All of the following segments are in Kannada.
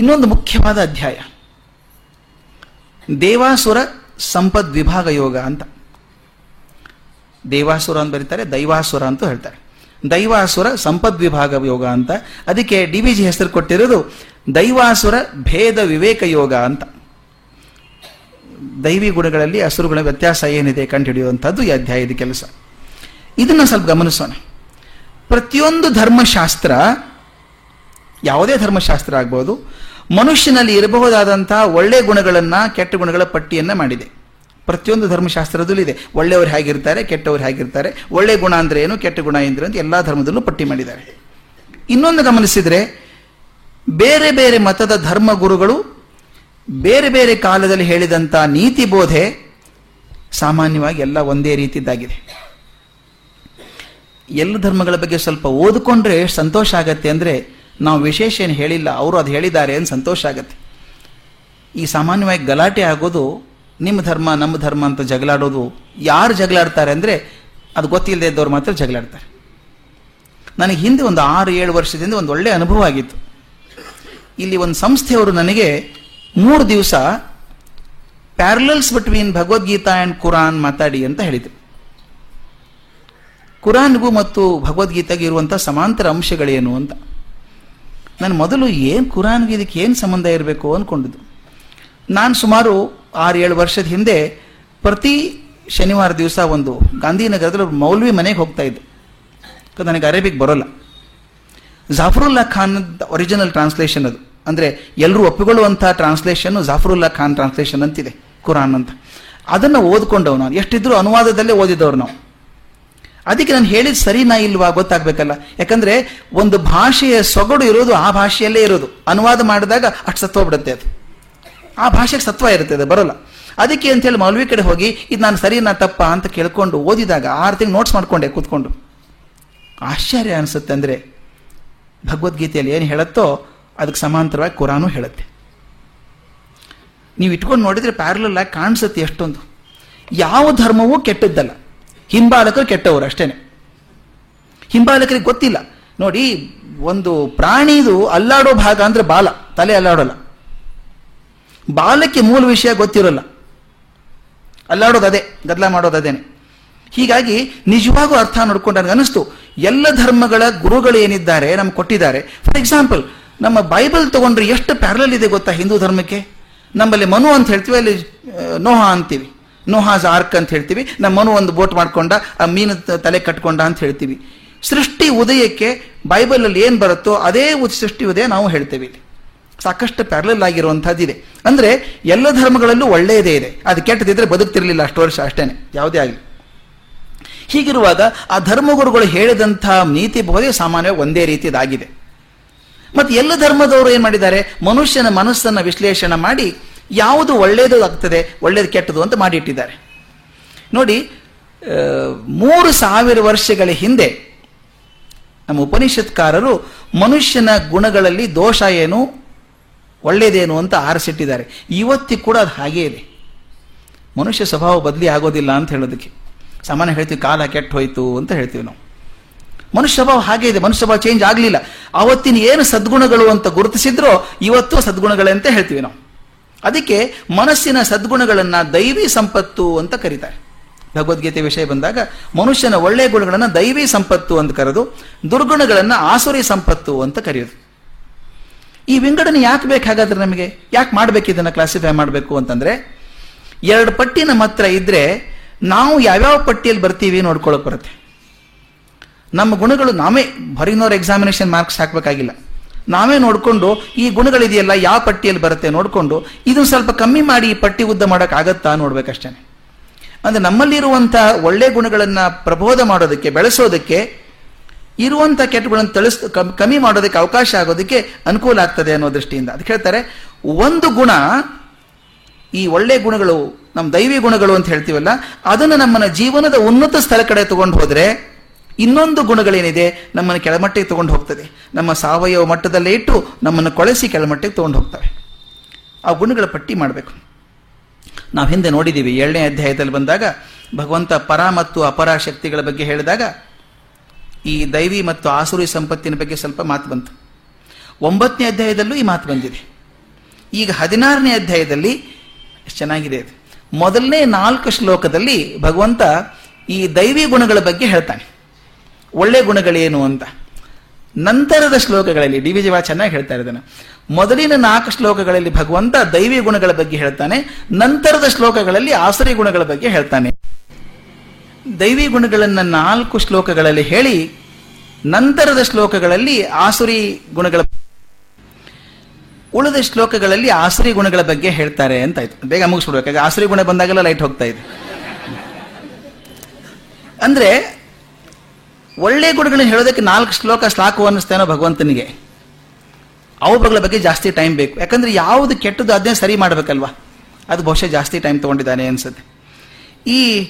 ಇನ್ನೊಂದು ಮುಖ್ಯವಾದ ಅಧ್ಯಾಯ. ದೇವಾಸುರ ಸಂಪದ್ ವಿಭಾಗ ಯೋಗ ಅಂತ. ದೇವಾಸುರ ಅಂತ ಬರೀತಾರೆ, ದೈವಾಸುರ ಅಂತ ಹೇಳ್ತಾರೆ. ದೈವಾಸುರ ಸಂಪದ್ ವಿಭಾಗ ಯೋಗ ಅಂತ. ಅದಕ್ಕೆ ಡಿ ವಿ ಜಿ ಹೆಸರು ಕೊಟ್ಟಿರೋದು ದೈವಾಸುರ ಭೇದ ವಿವೇಕ ಯೋಗ ಅಂತ. ದೈವಿ ಗುಣಗಳಲ್ಲಿ ಹಸುರುಗಳ ವ್ಯತ್ಯಾಸ ಏನಿದೆ ಕಂಡುಹಿಡಿಯುವಂಥದ್ದು ಈ ಅಧ್ಯಾಯದ ಕೆಲಸ. ಇದನ್ನು ಸ್ವಲ್ಪ ಗಮನಿಸೋಣ. ಪ್ರತಿಯೊಂದು ಧರ್ಮಶಾಸ್ತ್ರ, ಯಾವುದೇ ಧರ್ಮಶಾಸ್ತ್ರ ಆಗ್ಬೋದು ಮನುಷ್ಯನಲ್ಲಿ ಇರಬಹುದಾದಂತಹ ಒಳ್ಳೆ ಗುಣಗಳನ್ನ ಕೆಟ್ಟ ಗುಣಗಳ ಪಟ್ಟಿಯನ್ನ ಮಾಡಿದೆ. ಪ್ರತಿಯೊಂದು ಧರ್ಮಶಾಸ್ತ್ರದಲ್ಲೂ ಇದೆ. ಒಳ್ಳೆಯವರು ಹೇಗಿರ್ತಾರೆ, ಕೆಟ್ಟವರು ಹೇಗಿರ್ತಾರೆ, ಒಳ್ಳೆ ಗುಣ ಅಂದ್ರೆ ಏನು, ಕೆಟ್ಟ ಗುಣ ಎಂದ್ರೆ ಅಂತ ಎಲ್ಲಾ ಧರ್ಮದಲ್ಲೂ ಪಟ್ಟಿ ಮಾಡಿದ್ದಾರೆ. ಇನ್ನೊಂದು ಗಮನಿಸಿದ್ರೆ, ಬೇರೆ ಬೇರೆ ಮತದ ಧರ್ಮ ಗುರುಗಳು ಬೇರೆ ಬೇರೆ ಕಾಲದಲ್ಲಿ ಹೇಳಿದಂಥ ನೀತಿ ಬೋಧೆ ಸಾಮಾನ್ಯವಾಗಿ ಎಲ್ಲ ಒಂದೇ ರೀತಿದ್ದಾಗಿದೆ. ಎಲ್ಲ ಧರ್ಮಗಳ ಬಗ್ಗೆ ಸ್ವಲ್ಪ ಓದಿಕೊಂಡ್ರೆ ಸಂತೋಷ ಆಗತ್ತೆ ಅಂದ್ರೆ ನಾವು ವಿಶೇಷ ಏನು ಹೇಳಿಲ್ಲ, ಅವರು ಅದು ಹೇಳಿದ್ದಾರೆ ಅಂತ ಸಂತೋಷ ಆಗುತ್ತೆ. ಈ ಸಾಮಾನ್ಯವಾಗಿ ಗಲಾಟೆ ಆಗೋದು ನಿಮ್ಮ ಧರ್ಮ, ನಮ್ಮ ಧರ್ಮ ಅಂತ ಜಗಳಾಡೋದು, ಯಾರು ಜಗಳಾಡ್ತಾರೆ ಅಂದರೆ ಅದು ಗೊತ್ತಿಲ್ಲದೆ ಇದ್ದವ್ರು ಮಾತ್ರ ಜಗಳಾಡ್ತಾರೆ. ನನಗೆ ಹಿಂದೆ ಒಂದು ಆರು, ಏಳು ವರ್ಷದಿಂದ ಒಂದು ಒಳ್ಳೆಯ ಅನುಭವ ಆಗಿತ್ತು. ಇಲ್ಲಿ ಒಂದು ಸಂಸ್ಥೆಯವರು ನನಗೆ ಮೂರು ದಿವಸ parallels between Bhagavad Gita and Quran ಮಾತಾಡಿ ಅಂತ ಹೇಳಿದರು. ಕುರಾನ್ಗೂ ಮತ್ತು ಭಗವದ್ಗೀತೆಗೆ ಇರುವಂಥ ಸಮಾಂತರ ಅಂಶಗಳೇನು ಅಂತ. ನಾನು ಮೊದಲು ಏನು ಕುರಾನ್ಗೆ ಇದಕ್ಕೆ ಏನು ಸಂಬಂಧ ಇರಬೇಕು ಅಂದ್ಕೊಂಡಿದ್ದು ನಾನು ಸುಮಾರು ಆರು ಏಳು ವರ್ಷದ ಹಿಂದೆ ಪ್ರತಿ ಶನಿವಾರ ದಿವಸ ಒಂದು ಗಾಂಧಿನಗರದಲ್ಲಿ ಮೌಲ್ವಿ ಮನೆಗೆ ಹೋಗ್ತಾ ಇದ್ದೆ. ನನಗೆ ಅರೇಬಿಕ್ ಬರೋಲ್ಲ. ಜಾಫರುಲ್ಲಾ ಖಾನ್ ಒರಿಜಿನಲ್ ಟ್ರಾನ್ಸ್ಲೇಷನ್ ಅದು. ಅಂದರೆ ಎಲ್ಲರೂ ಒಪ್ಪಿಕೊಳ್ಳುವಂಥ ಟ್ರಾನ್ಸ್ಲೇಷನ್ ಜಾಫರುಲ್ಲಾ ಖಾನ್ ಟ್ರಾನ್ಸ್ಲೇಷನ್ ಅಂತಿದೆ, ಕುರಾನ್ ಅಂತ. ಅದನ್ನು ಓದ್ಕೊಂಡವ್ ನಾನು. ಎಷ್ಟಿದ್ರು ಅನುವಾದದಲ್ಲೇ ಓದಿದವ್ರು ನಾವು. ಅದಕ್ಕೆ ನಾನು ಹೇಳಿದ ಸರಿನಾ ಇಲ್ವಾ ಗೊತ್ತಾಗ್ಬೇಕಲ್ಲ. ಯಾಕಂದ್ರೆ ಒಂದು ಭಾಷೆಯ ಸೊಗಡು ಇರೋದು ಆ ಭಾಷೆಯಲ್ಲೇ ಇರೋದು. ಅನುವಾದ ಮಾಡಿದಾಗ ಅಷ್ಟು ಸತ್ವ ಬಿಡುತ್ತೆ ಅದು. ಆ ಭಾಷೆಗೆ ಸತ್ವ ಇರುತ್ತೆ ಅದು, ಬರೋಲ್ಲ. ಅದಕ್ಕೆ ಅಂತೇಳಿ ಮೌಲ್ವಿ ಕಡೆ ಹೋಗಿ, ಇದು ನಾನು ಸರಿನಾ ತಪ್ಪ ಅಂತ ಕೇಳ್ಕೊಂಡು ಓದಿದಾಗ ಆರು ತಿಂಗಳು ನೋಟ್ಸ್ ಮಾಡ್ಕೊಂಡೆ ಕೂತ್ಕೊಂಡು. ಆಶ್ಚರ್ಯ ಅನಿಸುತ್ತೆ ಅಂದರೆ ಭಗವದ್ಗೀತೆಯಲ್ಲಿ ಏನು ಹೇಳುತ್ತೋ ಅದಕ್ಕೆ ಸಮಾಂತರವಾಗಿ ಕುರಾನು ಹೇಳುತ್ತೆ. ನೀವು ಇಟ್ಕೊಂಡು ನೋಡಿದ್ರೆ ಪ್ಯಾರಲಲ್ ಆಗಿ ಕಾಣಿಸುತ್ತೆ ಎಷ್ಟೊಂದು. ಯಾವ ಧರ್ಮವೂ ಕೆಟ್ಟದ್ದಲ್ಲ. ಹಿಂಬಾಲಕರು ಕೆಟ್ಟವರು ಅಷ್ಟೇನೆ. ಹಿಂಬಾಲಕರಿಗೆ ಗೊತ್ತಿಲ್ಲ. ನೋಡಿ, ಒಂದು ಪ್ರಾಣಿದು ಅಲ್ಲಾಡೋ ಭಾಗ ಅಂದ್ರೆ ಬಾಲ, ತಲೆ ಅಲ್ಲಾಡೋಲ್ಲ. ಬಾಲಕ್ಕೆ ಮೂಲ ವಿಷಯ ಗೊತ್ತಿರೋಲ್ಲ. ಅಲ್ಲಾಡೋದು ಅದೇ, ಗದ್ದಲ ಮಾಡೋದು ಅದೇನೆ. ಹೀಗಾಗಿ ನಿಜವಾಗೂ ಅರ್ಥ ನೋಡ್ಕೊಂಡು ನನಗೆ ಅನಿಸ್ತು ಎಲ್ಲ ಧರ್ಮಗಳ ಗುರುಗಳು ಏನಿದ್ದಾರೆ, ನಮ್ಗೆ ಕೊಟ್ಟಿದ್ದಾರೆ. ಫಾರ್ ಎಕ್ಸಾಂಪಲ್ ನಮ್ಮ ಬೈಬಲ್ ತಗೊಂಡ್ರೆ ಎಷ್ಟು ಪ್ಯಾರಲಲ್ ಇದೆ ಗೊತ್ತಾ ಹಿಂದೂ ಧರ್ಮಕ್ಕೆ? ನಮ್ಮಲ್ಲಿ ಮನು ಅಂತ ಹೇಳ್ತೀವಿ, ಅಲ್ಲಿ ನೋಹ ಅಂತೀವಿ. ನೋಹಾಸ್ ಆರ್ಕ್ ಅಂತ ಹೇಳ್ತೀವಿ. ನಮ್ಮ ಮನು ಒಂದು ಬೋಟ್ ಮಾಡ್ಕೊಂಡ, ಆ ಮೀನು ತಲೆ ಕಟ್ಕೊಂಡ ಅಂತ ಹೇಳ್ತೀವಿ. ಸೃಷ್ಟಿ ಉದಯಕ್ಕೆ ಬೈಬಲಲ್ಲಿ ಏನು ಬರುತ್ತೋ ಅದೇ ಸೃಷ್ಟಿ ಉದಯ ನಾವು ಹೇಳ್ತೇವೆ ಇಲ್ಲಿ. ಸಾಕಷ್ಟು ಪ್ಯಾರಲಲ್ ಆಗಿರುವಂತಹದ್ದಿದೆ ಅಂದ್ರೆ ಎಲ್ಲ ಧರ್ಮಗಳಲ್ಲೂ ಒಳ್ಳೆಯದೇ ಇದೆ. ಅದು ಕೆಟ್ಟದಿದ್ರೆ ಬದುಕ್ತಿರ್ಲಿಲ್ಲ ಅಷ್ಟು ವರ್ಷ ಅಷ್ಟೇನೆ. ಯಾವುದೇ ಆಗಲಿ. ಹೀಗಿರುವಾಗ ಆ ಧರ್ಮಗುರುಗಳು ಹೇಳಿದಂತಹ ನೀತಿ ಬೋಧೆ ಸಾಮಾನ್ಯವಾಗಿ ಒಂದೇ ರೀತಿಯದಾಗಿದೆ. ಮತ್ತೆ ಎಲ್ಲ ಧರ್ಮದವರು ಏನ್ ಮಾಡಿದ್ದಾರೆ? ಮನುಷ್ಯನ ಮನಸ್ಸನ್ನ ವಿಶ್ಲೇಷಣೆ ಮಾಡಿ ಯಾವುದು ಒಳ್ಳೆಯದು ಆಗ್ತದೆ ಒಳ್ಳೇದು ಕೆಟ್ಟದು ಅಂತ ಮಾಡಿಟ್ಟಿದ್ದಾರೆ. ನೋಡಿ ಮೂರು ಸಾವಿರ ವರ್ಷಗಳ ಹಿಂದೆ ನಮ್ಮ ಉಪನಿಷತ್ಕಾರರು ಮನುಷ್ಯನ ಗುಣಗಳಲ್ಲಿ ದೋಷ ಏನು ಒಳ್ಳೆಯದೇನು ಅಂತ ಆರಿಸಿಟ್ಟಿದ್ದಾರೆ. ಇವತ್ತಿಗೂ ಕೂಡ ಅದು ಹಾಗೇ ಇದೆ. ಮನುಷ್ಯ ಸ್ವಭಾವ ಬದಲಿ ಆಗೋದಿಲ್ಲ ಅಂತ ಹೇಳೋದಕ್ಕೆ. ಸಾಮಾನ್ಯ ಹೇಳ್ತೀವಿ, ಕಾಲ ಕೆಟ್ಟ ಹೋಯ್ತು ಅಂತ ಹೇಳ್ತೀವಿ ನಾವು. ಮನುಷ್ಯ ಸ್ವಭಾವ ಹಾಗೆ ಇದೆ, ಮನುಷ್ಯ ಸ್ವಭಾವ ಚೇಂಜ್ ಆಗಲಿಲ್ಲ. ಅವತ್ತಿನ ಏನು ಸದ್ಗುಣಗಳು ಅಂತ ಗುರುತಿಸಿದ್ರೋ, ಇವತ್ತು ಅಂತ ಹೇಳ್ತೀವಿ ನಾವು. ಅದಕ್ಕೆ ಮನಸ್ಸಿನ ಸದ್ಗುಣಗಳನ್ನು ದೈವಿ ಸಂಪತ್ತು ಅಂತ ಕರೀತಾರೆ. ಭಗವದ್ಗೀತೆ ವಿಷಯ ಬಂದಾಗ ಮನುಷ್ಯನ ಒಳ್ಳೆಯ ಗುಣಗಳನ್ನು ದೈವಿ ಸಂಪತ್ತು ಅಂತ ಕರೆದು ದುರ್ಗುಣಗಳನ್ನು ಆಸುರಿ ಸಂಪತ್ತು ಅಂತ ಕರೆಯೋದು. ಈ ವಿಂಗಡಣೆ ಯಾಕೆ ಬೇಕಾಗಾದ್ರೆ ನಮಗೆ? ಯಾಕೆ ಮಾಡಬೇಕು ಇದನ್ನು ಕ್ಲಾಸಿಫೈ ಮಾಡಬೇಕು ಅಂತಂದ್ರೆ ಎರಡು ಪಟ್ಟಿ ನಮ್ಮ ಹತ್ರ ಇದ್ರೆ ನಾವು ಯಾವ್ಯಾವ ಪಟ್ಟಿಯಲ್ಲಿ ಬರ್ತೀವಿ ನೋಡ್ಕೊಳ್ಳೋಕೆ ಬರುತ್ತೆ. ನಮ್ಮ ಗುಣಗಳು ನಾವೇ ಹೊರಗಿನವ್ರ ಎಕ್ಸಾಮಿನೇಷನ್ ಮಾರ್ಕ್ಸ್ ಹಾಕ್ಬೇಕಾಗಿಲ್ಲ. ನಾವೇ ನೋಡಿಕೊಂಡು ಈ ಗುಣಗಳಿದೆಯಲ್ಲ ಯಾವ ಪಟ್ಟಿಯಲ್ಲಿ ಬರುತ್ತೆ ನೋಡಿಕೊಂಡು ಇದನ್ನು ಸ್ವಲ್ಪ ಕಮ್ಮಿ ಮಾಡಿ ಈ ಪಟ್ಟಿ ಉದ್ದ ಮಾಡೋಕ್ಕಾಗತ್ತಾ ನೋಡ್ಬೇಕಷ್ಟೇ ಅಂದ್ರೆ ನಮ್ಮಲ್ಲಿರುವಂಥ ಒಳ್ಳೆ ಗುಣಗಳನ್ನ ಪ್ರಬೋಧ ಮಾಡೋದಕ್ಕೆ, ಬೆಳೆಸೋದಕ್ಕೆ, ಇರುವಂಥ ಕೆಟ್ಟಗಳನ್ನು ತಳಿಸ್, ಕಮ್- ಕಮ್ಮಿ ಮಾಡೋದಕ್ಕೆ ಅವಕಾಶ ಆಗೋದಕ್ಕೆ ಅನುಕೂಲ ಆಗ್ತದೆ ಅನ್ನೋ ದೃಷ್ಟಿಯಿಂದ. ಅದಕ್ಕೆ ಹೇಳ್ತಾರೆ, ಒಂದು ಗುಣ, ಈ ಒಳ್ಳೆ ಗುಣಗಳು, ನಮ್ಮ ದೈವಿ ಗುಣಗಳು ಅಂತ ಹೇಳ್ತೀವಲ್ಲ, ಅದನ್ನು ನಮ್ಮನ್ನ ಜೀವನದ ಉನ್ನತ ಸ್ಥಳ ಕಡೆ ತಗೊಂಡು ಹೋದ್ರೆ ಇನ್ನೊಂದು ಗುಣಗಳೇನಿದೆ, ನಮ್ಮನ್ನು ಕೆಳಮಟ್ಟಿಗೆ ತಗೊಂಡು ಹೋಗ್ತದೆ. ನಮ್ಮ ಸಾವಯವ ಮಟ್ಟದಲ್ಲೇ ಇಟ್ಟು ನಮ್ಮನ್ನು ಕೊಳೆಸಿ ಕೆಳಮಟ್ಟಿಗೆ ತಗೊಂಡು ಹೋಗ್ತವೆ. ಆ ಗುಣಗಳ ಪಟ್ಟಿ ಮಾಡಬೇಕು. ನಾವು ಹಿಂದೆ ನೋಡಿದ್ದೀವಿ ಏಳನೇ ಅಧ್ಯಾಯದಲ್ಲಿ ಬಂದಾಗ, ಭಗವಂತ ಪರ ಮತ್ತು ಅಪರ ಶಕ್ತಿಗಳ ಬಗ್ಗೆ ಹೇಳಿದಾಗ, ಈ ದೈವಿ ಮತ್ತು ಆಸುರಿ ಸಂಪತ್ತಿನ ಬಗ್ಗೆ ಸ್ವಲ್ಪ ಮಾತು ಬಂತು. ಒಂಬತ್ತನೇ ಅಧ್ಯಾಯದಲ್ಲೂ ಈ ಮಾತು ಬಂದಿದೆ. ಈಗ ಹದಿನಾರನೇ ಅಧ್ಯಾಯದಲ್ಲಿ ಚೆನ್ನಾಗಿದೆ ಮೊದಲನೇ ನಾಲ್ಕು ಶ್ಲೋಕದಲ್ಲಿ ಭಗವಂತ ಈ ದೈವಿ ಗುಣಗಳ ಬಗ್ಗೆ ಹೇಳ್ತಾನೆ. ಒಳ್ಳೆ ಗುಣಗಳೇನು ಅಂತ? ನಂತರದ ಶ್ಲೋಕಗಳಲ್ಲಿ, ಡಿ ವಿ ಚೆನ್ನಾಗಿ ಹೇಳ್ತಾ ಇದ್ದಾನೆ. ಮೊದಲಿನ ನಾಲ್ಕು ಶ್ಲೋಕಗಳಲ್ಲಿ ಭಗವಂತ ದೈವಿ ಗುಣಗಳ ಬಗ್ಗೆ ಹೇಳ್ತಾನೆ, ನಂತರದ ಶ್ಲೋಕಗಳಲ್ಲಿ ಆಸರಿ ಗುಣಗಳ ಬಗ್ಗೆ ಹೇಳ್ತಾನೆ. ದೈವಿ ಗುಣಗಳನ್ನ ನಾಲ್ಕು ಶ್ಲೋಕಗಳಲ್ಲಿ ಹೇಳಿ, ನಂತರದ ಶ್ಲೋಕಗಳಲ್ಲಿ ಆಸುರಿ ಗುಣಗಳ ಉಳಿದ ಶ್ಲೋಕಗಳಲ್ಲಿ ಆಸರಿ ಗುಣಗಳ ಬಗ್ಗೆ ಹೇಳ್ತಾರೆ ಅಂತ ಆಯ್ತು. ಬೇಗ ಮುಗಿಸ್ಬಿಡ್ಬೇಕಾಗ ಆಸರಿ ಗುಣ ಬಂದಾಗೆಲ್ಲ ಲೈಟ್ ಹೋಗ್ತಾ ಇದೆ. ಅಂದ್ರೆ ಒಳ್ಳೆ ಗುಣಗಳನ್ನು ಹೇಳೋದಕ್ಕೆ ನಾಲ್ಕು ಶ್ಲೋಕ ಸಾಕು ಅನ್ನಿಸ್ತೇನೋ ಭಗವಂತನಿಗೆ. ಅವುಗಳ ಬಗ್ಗೆ ಜಾಸ್ತಿ ಟೈಮ್ ಬೇಕು. ಯಾಕಂದ್ರೆ ಯಾವುದು ಕೆಟ್ಟದ್ದು ಅದನ್ನೇ ಸರಿ ಮಾಡಬೇಕಲ್ವಾ? ಅದು ಬಹುಶಃ ಜಾಸ್ತಿ ಟೈಮ್ ತಗೊಂಡಿದ್ದಾನೆ ಅನ್ಸುತ್ತೆ. ಈ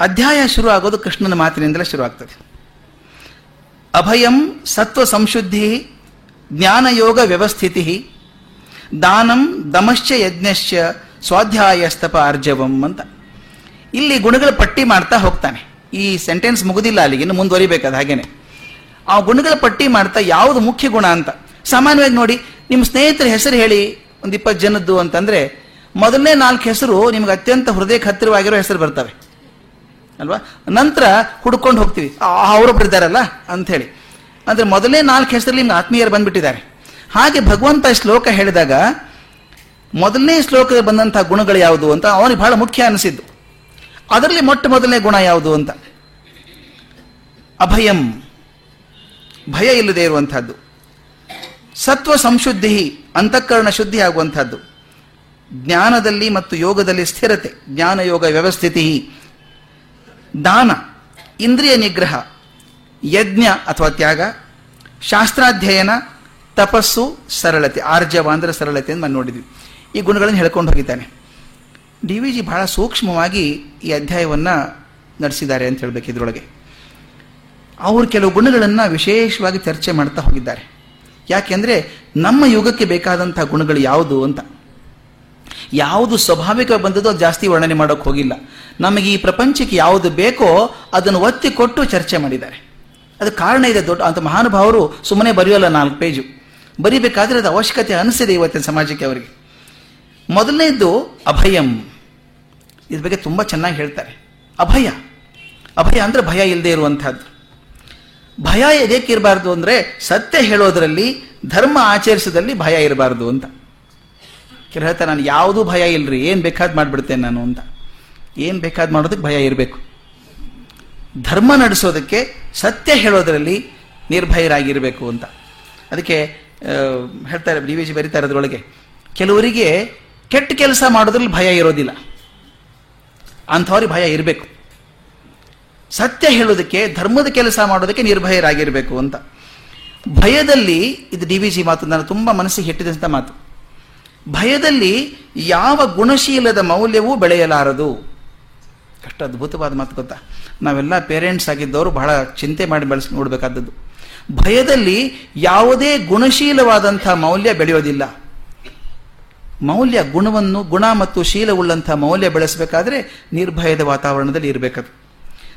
ಅಧ್ಯಾಯ ಶುರು ಆಗೋದು ಕೃಷ್ಣನ ಮಾತಿನಿಂದಲೇ ಶುರು ಆಗ್ತದೆ. ಅಭಯಂ ಸತ್ವ ಸಂಶುದ್ಧಿ ಜ್ಞಾನಯೋಗ ವ್ಯವಸ್ಥಿತಿ ದಾನಂ ದಮಶ್ಚ ಯಜ್ಞಶ್ಚ ಸ್ವಾಧ್ಯಾಯಸ್ತಪ ಅರ್ಜವಂ ಅಂತ. ಇಲ್ಲಿ ಗುಣಗಳ ಪಟ್ಟಿ ಮಾಡ್ತಾ ಹೋಗ್ತಾನೆ. ಈ ಸೆಂಟೆನ್ಸ್ ಮುಗುದಿಲ್ಲ ಅಲ್ಲಿಗೆ, ಇನ್ನು ಮುಂದುವರಿಬೇಕಾದ ಹಾಗೇನೆ. ಆ ಗುಣಗಳ ಪಟ್ಟಿ ಮಾಡ್ತಾ ಯಾವುದು ಮುಖ್ಯ ಗುಣ ಅಂತ. ಸಾಮಾನ್ಯವಾಗಿ ನೋಡಿ, ನಿಮ್ಮ ಸ್ನೇಹಿತರ ಹೆಸರು ಹೇಳಿ, ಒಂದು ಇಪ್ಪತ್ತು ಜನದ್ದು ಅಂತಂದ್ರೆ, ಮೊದಲನೇ ನಾಲ್ಕು ಹೆಸರು ನಿಮ್ಗೆ ಅತ್ಯಂತ ಹೃದಯಕ್ಕೆ ಹತ್ತಿರವಾಗಿರೋ ಹೆಸರು ಬರ್ತವೆ. ಅಲ್ವಾ? ನಂತರ ಹುಡ್ಕೊಂಡು ಹೋಗ್ತೀವಿ. ಅವರೊಬ್ರು ಅಂತ ಹೇಳಿ ಅಂದ್ರೆ ಮೊದಲನೇ ನಾಲ್ಕು ಹೆಸರಲ್ಲಿ ನಿಮ್ಗೆ ಆತ್ಮೀಯರು ಬಂದ್ಬಿಟ್ಟಿದ್ದಾರೆ. ಹಾಗೆ ಭಗವಂತ ಶ್ಲೋಕ ಹೇಳಿದಾಗ, ಮೊದಲನೇ ಶ್ಲೋಕದಲ್ಲಿ ಬಂದಂತಹ ಗುಣಗಳು ಯಾವುದು ಅಂತ ಅವನಿಗೆ ಬಹಳ ಮುಖ್ಯ ಅನಿಸಿದ್ದು. ಅದರಲ್ಲಿ ಮೊಟ್ಟ ಮೊದಲನೇ ಗುಣ ಯಾವುದು ಅಂತ. ಅಭಯಂ. ಭಯ ಇಲ್ಲದೆ ಇರುವಂಥದ್ದು. ಸತ್ವ ಸಂಶುದ್ಧಿ, ಅಂತಃಕರಣ ಶುದ್ಧಿ ಆಗುವಂಥದ್ದು. ಜ್ಞಾನದಲ್ಲಿ ಮತ್ತು ಯೋಗದಲ್ಲಿ ಸ್ಥಿರತೆ, ಜ್ಞಾನ, ಯೋಗ, ವ್ಯವಸ್ಥಿತಿ. ದಾನ, ಇಂದ್ರಿಯ ನಿಗ್ರಹ, ಯಜ್ಞ ಅಥವಾ ತ್ಯಾಗ, ಶಾಸ್ತ್ರಾಧ್ಯಯನ, ತಪಸ್ಸು, ಸರಳತೆ, ಆರ್ಜವ ಅಂದರೆ ಸರಳತೆ ಅಂತ ನಾನು ನೋಡಿದ್ವಿ. ಈ ಗುಣಗಳನ್ನು ಹೇಳ್ಕೊಂಡು ಹೋಗಿದ್ದಾನೆ. ಡಿ ವಿ ಜಿ ಬಹಳ ಸೂಕ್ಷ್ಮವಾಗಿ ಈ ಅಧ್ಯಾಯವನ್ನು ನಡೆಸಿದ್ದಾರೆ ಅಂತ ಹೇಳಬೇಕು ಇದರೊಳಗೆ. ಅವರು ಕೆಲವು ಗುಣಗಳನ್ನು ವಿಶೇಷವಾಗಿ ಚರ್ಚೆ ಮಾಡ್ತಾ ಹೋಗಿದ್ದಾರೆ. ಯಾಕೆಂದರೆ ನಮ್ಮ ಯುಗಕ್ಕೆ ಬೇಕಾದಂಥ ಗುಣಗಳು ಯಾವುದು ಅಂತ. ಯಾವುದು ಸ್ವಾಭಾವಿಕ ಬಂದದ್ದು ಅದು ಜಾಸ್ತಿ ವರ್ಣನೆ ಮಾಡೋಕೆ ಹೋಗಿಲ್ಲ. ನಮಗೆ ಈ ಪ್ರಪಂಚಕ್ಕೆ ಯಾವುದು ಬೇಕೋ ಅದನ್ನು ಒತ್ತಿ ಕೊಟ್ಟು ಚರ್ಚೆ ಮಾಡಿದ್ದಾರೆ. ಅದು ಕಾರಣ ಇದೆ ದೊಡ್ಡ, ಅಂತ ಮಹಾನುಭಾವರು ಸುಮ್ಮನೆ ಬರೆಯೋಲ್ಲ ನಾಲ್ಕು ಪೇಜು. ಬರಿಬೇಕಾದ್ರೆ ಅದು ಅವಶ್ಯಕತೆ ಅನಿಸಿದೆ ಇವತ್ತಿನ ಸಮಾಜಕ್ಕೆ ಅವರಿಗೆ. ಮೊದಲನೇದ್ದು ಅಭಯಂ. ಇದ್ರ ಬಗ್ಗೆ ತುಂಬ ಚೆನ್ನಾಗಿ ಹೇಳ್ತಾರೆ. ಅಭಯ. ಅಭಯ ಅಂದ್ರೆ ಭಯ ಇಲ್ಲದೆ ಇರುವಂತಹದ್ದು ಭಯ ಇರಬಾರ್ದು ಅಂದರೆ ಸತ್ಯ ಹೇಳೋದ್ರಲ್ಲಿ ಧರ್ಮ ಆಚರಿಸೋದ್ರಲ್ಲಿ ಭಯ ಇರಬಾರ್ದು ಅಂತ. ಹೇಳ್ತಾರೆ ನಾನು ಯಾವುದೂ ಭಯ ಇಲ್ಲರಿ ಏನು ಬೇಕಾದ್ ಮಾಡಿಬಿಡ್ತೇನೆ ನಾನು ಅಂತ. ಏನು ಬೇಕಾದ್ ಮಾಡೋದಕ್ಕೆ ಭಯ ಇರಬೇಕು. ಧರ್ಮ ನಡೆಸೋದಕ್ಕೆ ಸತ್ಯ ಹೇಳೋದರಲ್ಲಿ ನಿರ್ಭಯರಾಗಿರಬೇಕು ಅಂತ. ಅದಕ್ಕೆ ಹೇಳ್ತಾರೆ, ಡಿ ವಿ ಜಿ ಬರೀತಾ ಅದರೊಳಗೆ ಕೆಲವರಿಗೆ ಕೆಟ್ಟ ಕೆಲಸ ಮಾಡೋದ್ರಲ್ಲಿ ಭಯ ಇರೋದಿಲ್ಲ. ಅಂಥವ್ರಿಗೆ ಭಯ ಇರಬೇಕು. ಸತ್ಯ ಹೇಳೋದಕ್ಕೆ, ಧರ್ಮದ ಕೆಲಸ ಮಾಡೋದಕ್ಕೆ ನಿರ್ಭಯರಾಗಿರಬೇಕು ಅಂತ. ಭಯದಲ್ಲಿ, ಇದು ಡಿ ವಿ ಜಿ ಮಾತು ನಾನು ತುಂಬ ಮನಸ್ಸಿಗೆ ಹೆಟ್ಟಿದಂಥ ಮಾತು. ಭಯದಲ್ಲಿ ಯಾವ ಗುಣಶೀಲದ ಮೌಲ್ಯವೂ ಬೆಳೆಯಲಾರದು. ಕಷ್ಟ ಅದ್ಭುತವಾದ ಮಾತು ಗೊತ್ತಾ? ನಾವೆಲ್ಲ ಪೇರೆಂಟ್ಸ್ ಆಗಿದ್ದವರು ಬಹಳ ಚಿಂತೆ ಮಾಡಿ ಬೆಳೆಸಿ, ನೋಡಬೇಕಾದದ್ದು. ಭಯದಲ್ಲಿ ಯಾವುದೇ ಗುಣಶೀಲವಾದಂಥ ಮೌಲ್ಯ ಬೆಳೆಯೋದಿಲ್ಲ. ಮೌಲ್ಯ ಗುಣವನ್ನು, ಗುಣ ಮತ್ತು ಶೀಲವುಳ್ಳಂಥ ಮೌಲ್ಯ ಬೆಳೆಸಬೇಕಾದ್ರೆ ನಿರ್ಭಯದ ವಾತಾವರಣದಲ್ಲಿ ಇರಬೇಕದು.